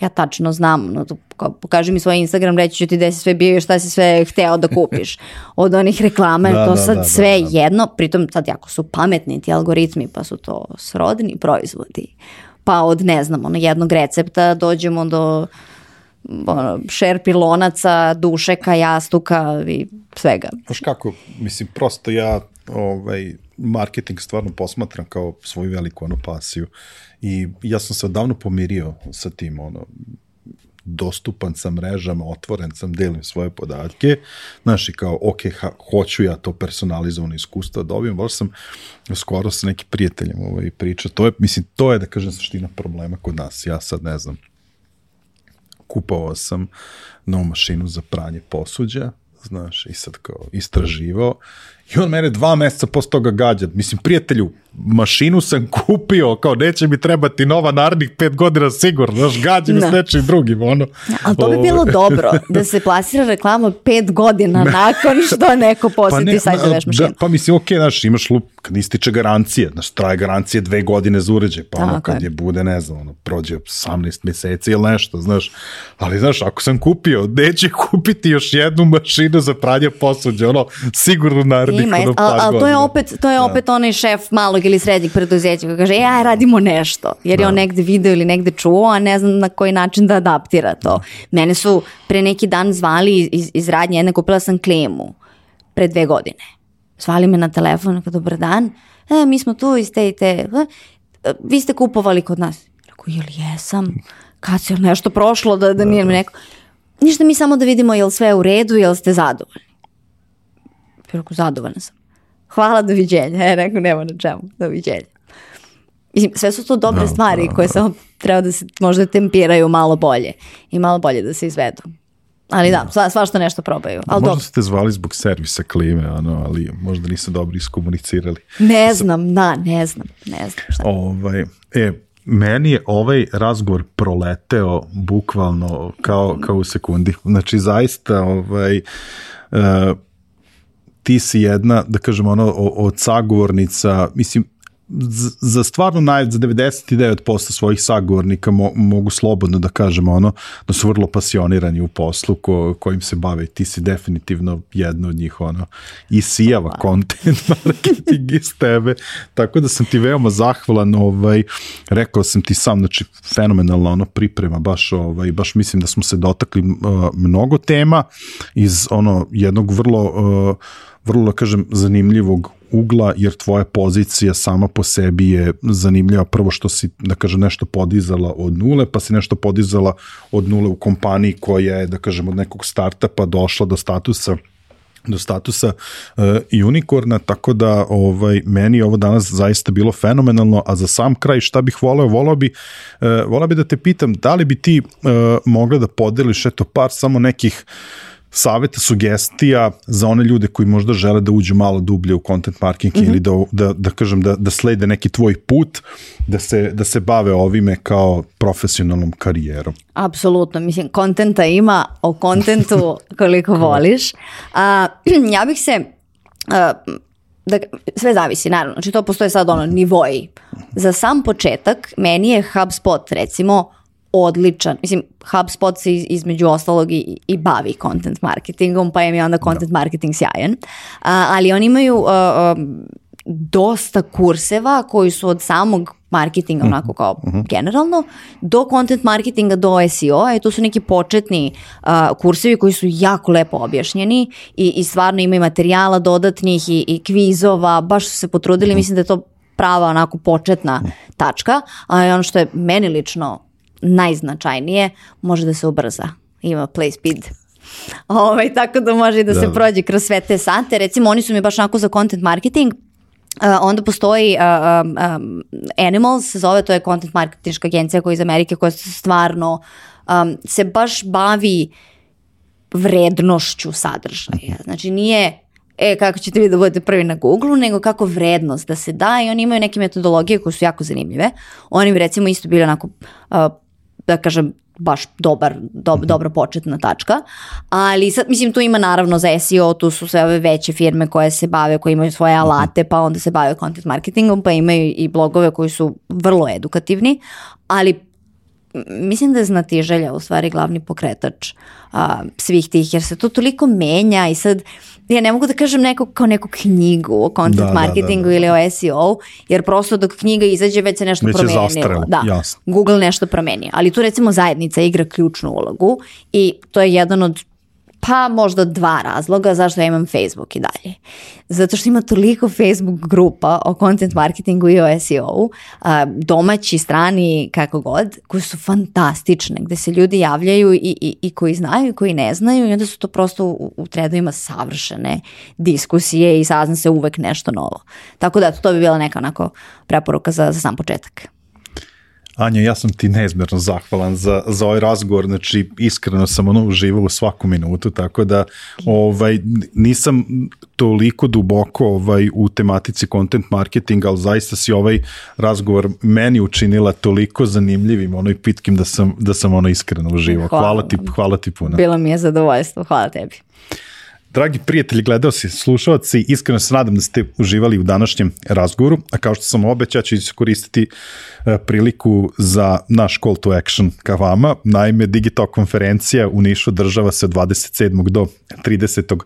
ja tačno znam, no, kao, pokaži mi svoj Instagram, reći ću ti gde si sve bio i šta si sve hteo da kupiš. Od onih reklama, da, to da, sad da, sve da, da. jedno, pritom sad jako su pametni ti algoritmi, pa su to srodni proizvodi. Pa od, ne znam, ono, jednog recepta dođemo do ono, šerpilonaca, dušeka, jastuka i svega. Znaš kako, mislim, prosto ja ovaj, marketing stvarno posmatram kao svoju veliku ono pasiju. I ja sam se odavno pomirio sa tim, ono, dostupan sam mrežama, otvoren sam, delim svoje podatke, znaš i kao, ok, ha, hoću ja to personalizovano iskustvo da dobijem, baš sam skoro sa nekim prijateljem ovaj, priča, to je, mislim, to je da kažem suština problema kod nas, ja sad ne znam, kupovao sam novu mašinu za pranje posuđa, znaš, i sad kao istraživao I on mene dva meseca posle toga gađa. Mislim, prijatelju, mašinu sam kupio, kao neće mi trebati nova narednih pet godina sigurno, znaš, gađa mi da. s nečim drugim, ono. Ali to bi bilo dobro, da se plasira reklama pet godina nakon što neko posjeti pa ne, sajt veš mašinu. Da, pa mislim, ok, znaš, imaš lup, kad ističe garancije, znaš, traje garancije dve godine za uređaj, pa ono, kad je bude, ne znam, ono, prođe 18 meseci ili nešto, znaš, ali, znaš, ako sam kupio, neće kupiti još jednu mašinu za pranje posuđa, ono, sigurno narednih Ima, ali al to je opet, to je da. opet onaj šef malog ili srednjeg preduzeća koji kaže, e, aj, radimo nešto, jer je on da. negde video ili negde čuo, a ne znam na koji način da adaptira to. Mene su pre neki dan zvali iz, iz radnje, jedna kupila sam klimu pre dve godine. Zvali me na telefon, kao dobar dan, e, mi smo tu iz te i te, e, vi ste kupovali kod nas. Rekao, jel jesam? Kad se nešto prošlo da, da nije mi neko... Ništa mi samo da vidimo jel sve u redu, jel ste zadovoljni. Rekao, zadovoljna sam. Hvala, doviđenja. Ja rekao, nema na čemu, doviđenja. Mislim, sve su to dobre no, stvari no, koje no. samo treba da se možda tempiraju malo bolje i malo bolje da se izvedu. Ali da, sva, svašta nešto probaju. Ali možda ste zvali zbog servisa klime, ano, ali možda nisu dobro iskomunicirali. Ne znam, da, ne znam, ne znam šta. Ovaj, e, meni je ovaj razgovor proleteo bukvalno kao, kao u sekundi. Znači, zaista, ovaj, uh, ti si jedna, da kažem, ono, od sagovornica, mislim, za stvarno naj, za 99% svojih sagovornika mo, mogu slobodno da kažem ono, da su vrlo pasionirani u poslu ko, kojim se bave. Ti si definitivno jedna od njih ono, i sijava content marketing iz tebe. Tako da sam ti veoma zahvalan, ovaj, rekao sam ti sam, znači fenomenalna ono priprema, baš, ovaj, baš mislim da smo se dotakli uh, mnogo tema iz ono jednog vrlo uh, vrlo, da kažem, zanimljivog ugla, jer tvoja pozicija sama po sebi je zanimljiva. Prvo što si, da kažem, nešto podizala od nule, pa si nešto podizala od nule u kompaniji koja je, da kažem, od nekog starta pa došla do statusa do statusa uh, unikorna, tako da ovaj meni ovo danas zaista bilo fenomenalno, a za sam kraj šta bih voleo, voleo bi, uh, voleo bi da te pitam da li bi ti uh, mogla da podeliš eto par samo nekih uh, saveta, sugestija za one ljude koji možda žele da uđu malo dublje u content marketing mm -hmm. ili da, da, da kažem da, da slede neki tvoj put, da se, da se bave ovime kao profesionalnom karijerom. Apsolutno, mislim, kontenta ima, o kontentu koliko voliš. A, ja bih se, a, da, sve zavisi, naravno, znači to postoje sad ono nivoji. Za sam početak, meni je HubSpot recimo odličan, mislim HubSpot se između ostalog i, i bavi content marketingom, pa je mi onda content da. marketing sjajan, a, ali oni imaju uh, uh, dosta kurseva koji su od samog marketinga mhm. onako kao mhm. -huh. generalno do content marketinga do SEO i tu su neki početni uh, kursevi koji su jako lepo objašnjeni i, i stvarno imaju materijala dodatnih i, i kvizova, baš su se potrudili, mhm. -huh. mislim da je to prava onako početna tačka, a ono što je meni lično najznačajnije, može da se ubrza. Ima play speed. Ove, ovaj, tako da može da, da se prođe kroz sve te sate. Recimo, oni su mi baš onako za content marketing, Uh, onda postoji uh, um, um, Animals, se zove, to je content marketinška agencija koja iz Amerike koja stvarno um, se baš bavi vrednošću sadržaja. Znači nije e, kako ćete vi da budete prvi na Google-u, nego kako vrednost da se da i oni imaju neke metodologije koje su jako zanimljive. Oni bi recimo isto bili onako, uh, da kažem, baš dobar, do, dobra početna tačka, ali sad, mislim, tu ima naravno za SEO, tu su sve ove veće firme koje se bave, koje imaju svoje Mhm. alate, pa onda se bave content marketingom, pa imaju i blogove koji su vrlo edukativni, ali mislim da je znatiželja u stvari glavni pokretač a, svih tih, jer se to toliko menja i sad ja ne mogu da kažem neko kao neku knjigu o content Da, da, da, marketingu da. ili o SEO, jer prosto dok knjiga izađe već se nešto Već je promenilo. zastarelo, Da, jasno. Google nešto promenio, ali tu recimo zajednica igra ključnu ulogu i to je jedan od pa možda dva razloga zašto ja imam Facebook i dalje. Zato što ima toliko Facebook grupa o content marketingu i o SEO-u, domaći, strani, kako god, koje su fantastične, gde se ljudi javljaju i, i, i koji znaju i koji ne znaju i onda su to prosto u, u threadovima savršene diskusije i sazna se uvek nešto novo. Tako da, to bi bila neka onako preporuka za, za sam početak. Anja, ja sam ti neizmjerno zahvalan za, za ovaj razgovor, znači iskreno sam ono uživao u svaku minutu, tako da ovaj, nisam toliko duboko ovaj, u tematici content marketinga, ali zaista si ovaj razgovor meni učinila toliko zanimljivim, ono i pitkim da sam, da sam ono iskreno uživao. Hvala Hvala, ti, hvala ti puno. Bilo mi je zadovoljstvo. Hvala tebi. Dragi prijatelji, gledalci, slušalci, iskreno se nadam da ste uživali u današnjem razgovoru, a kao što sam obećao ću iskoristiti priliku za naš call to action ka vama. Naime, Digitalk konferencija u Nišu država se od 27. do 30.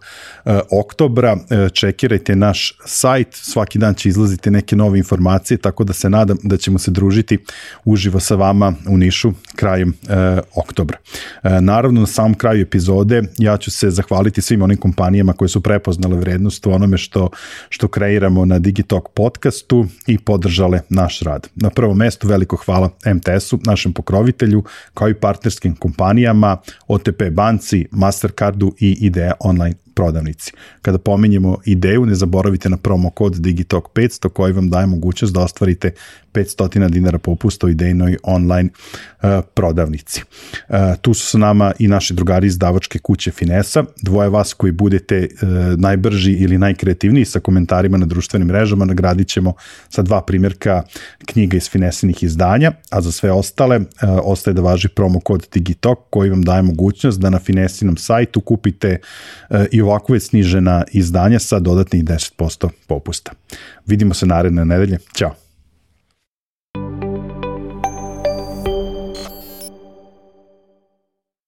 e, oktobra. E, Čekirajte naš sajt, svaki dan će izlaziti neke nove informacije, tako da se nadam da ćemo se družiti uživo sa vama u Nišu krajem e, oktobra. E, naravno, na samom kraju epizode ja ću se zahvaliti svim onim kompanijama koje su prepoznale vrednost u onome što, što kreiramo na Digitalk podcastu i podržale naš rad. Na prvom mestu veliko hvala MTS-u, našem pokrovitelju, kao i partnerskim kompanijama, OTP banci, Mastercardu i Idea online prodavnici. Kada pominjemo ideju, ne zaboravite na promo kod Digitalk 500 koji vam daje mogućnost da ostvarite 500 dinara popusta u idejnoj online uh, prodavnici. Uh, tu su sa nama i naši drugari iz davačke kuće Finesa, dvoje vas koji budete uh, najbrži ili najkreativniji sa komentarima na društvenim mrežama, nagradit ćemo sa dva primjerka knjiga iz Finesinih izdanja, a za sve ostale uh, ostaje da važi promo kod Digitalk koji vam daje mogućnost da na Finesinom sajtu kupite uh, i ovako već snižena izdanja sa dodatnih 10% popusta. Vidimo se naredne nedelje. Ćao!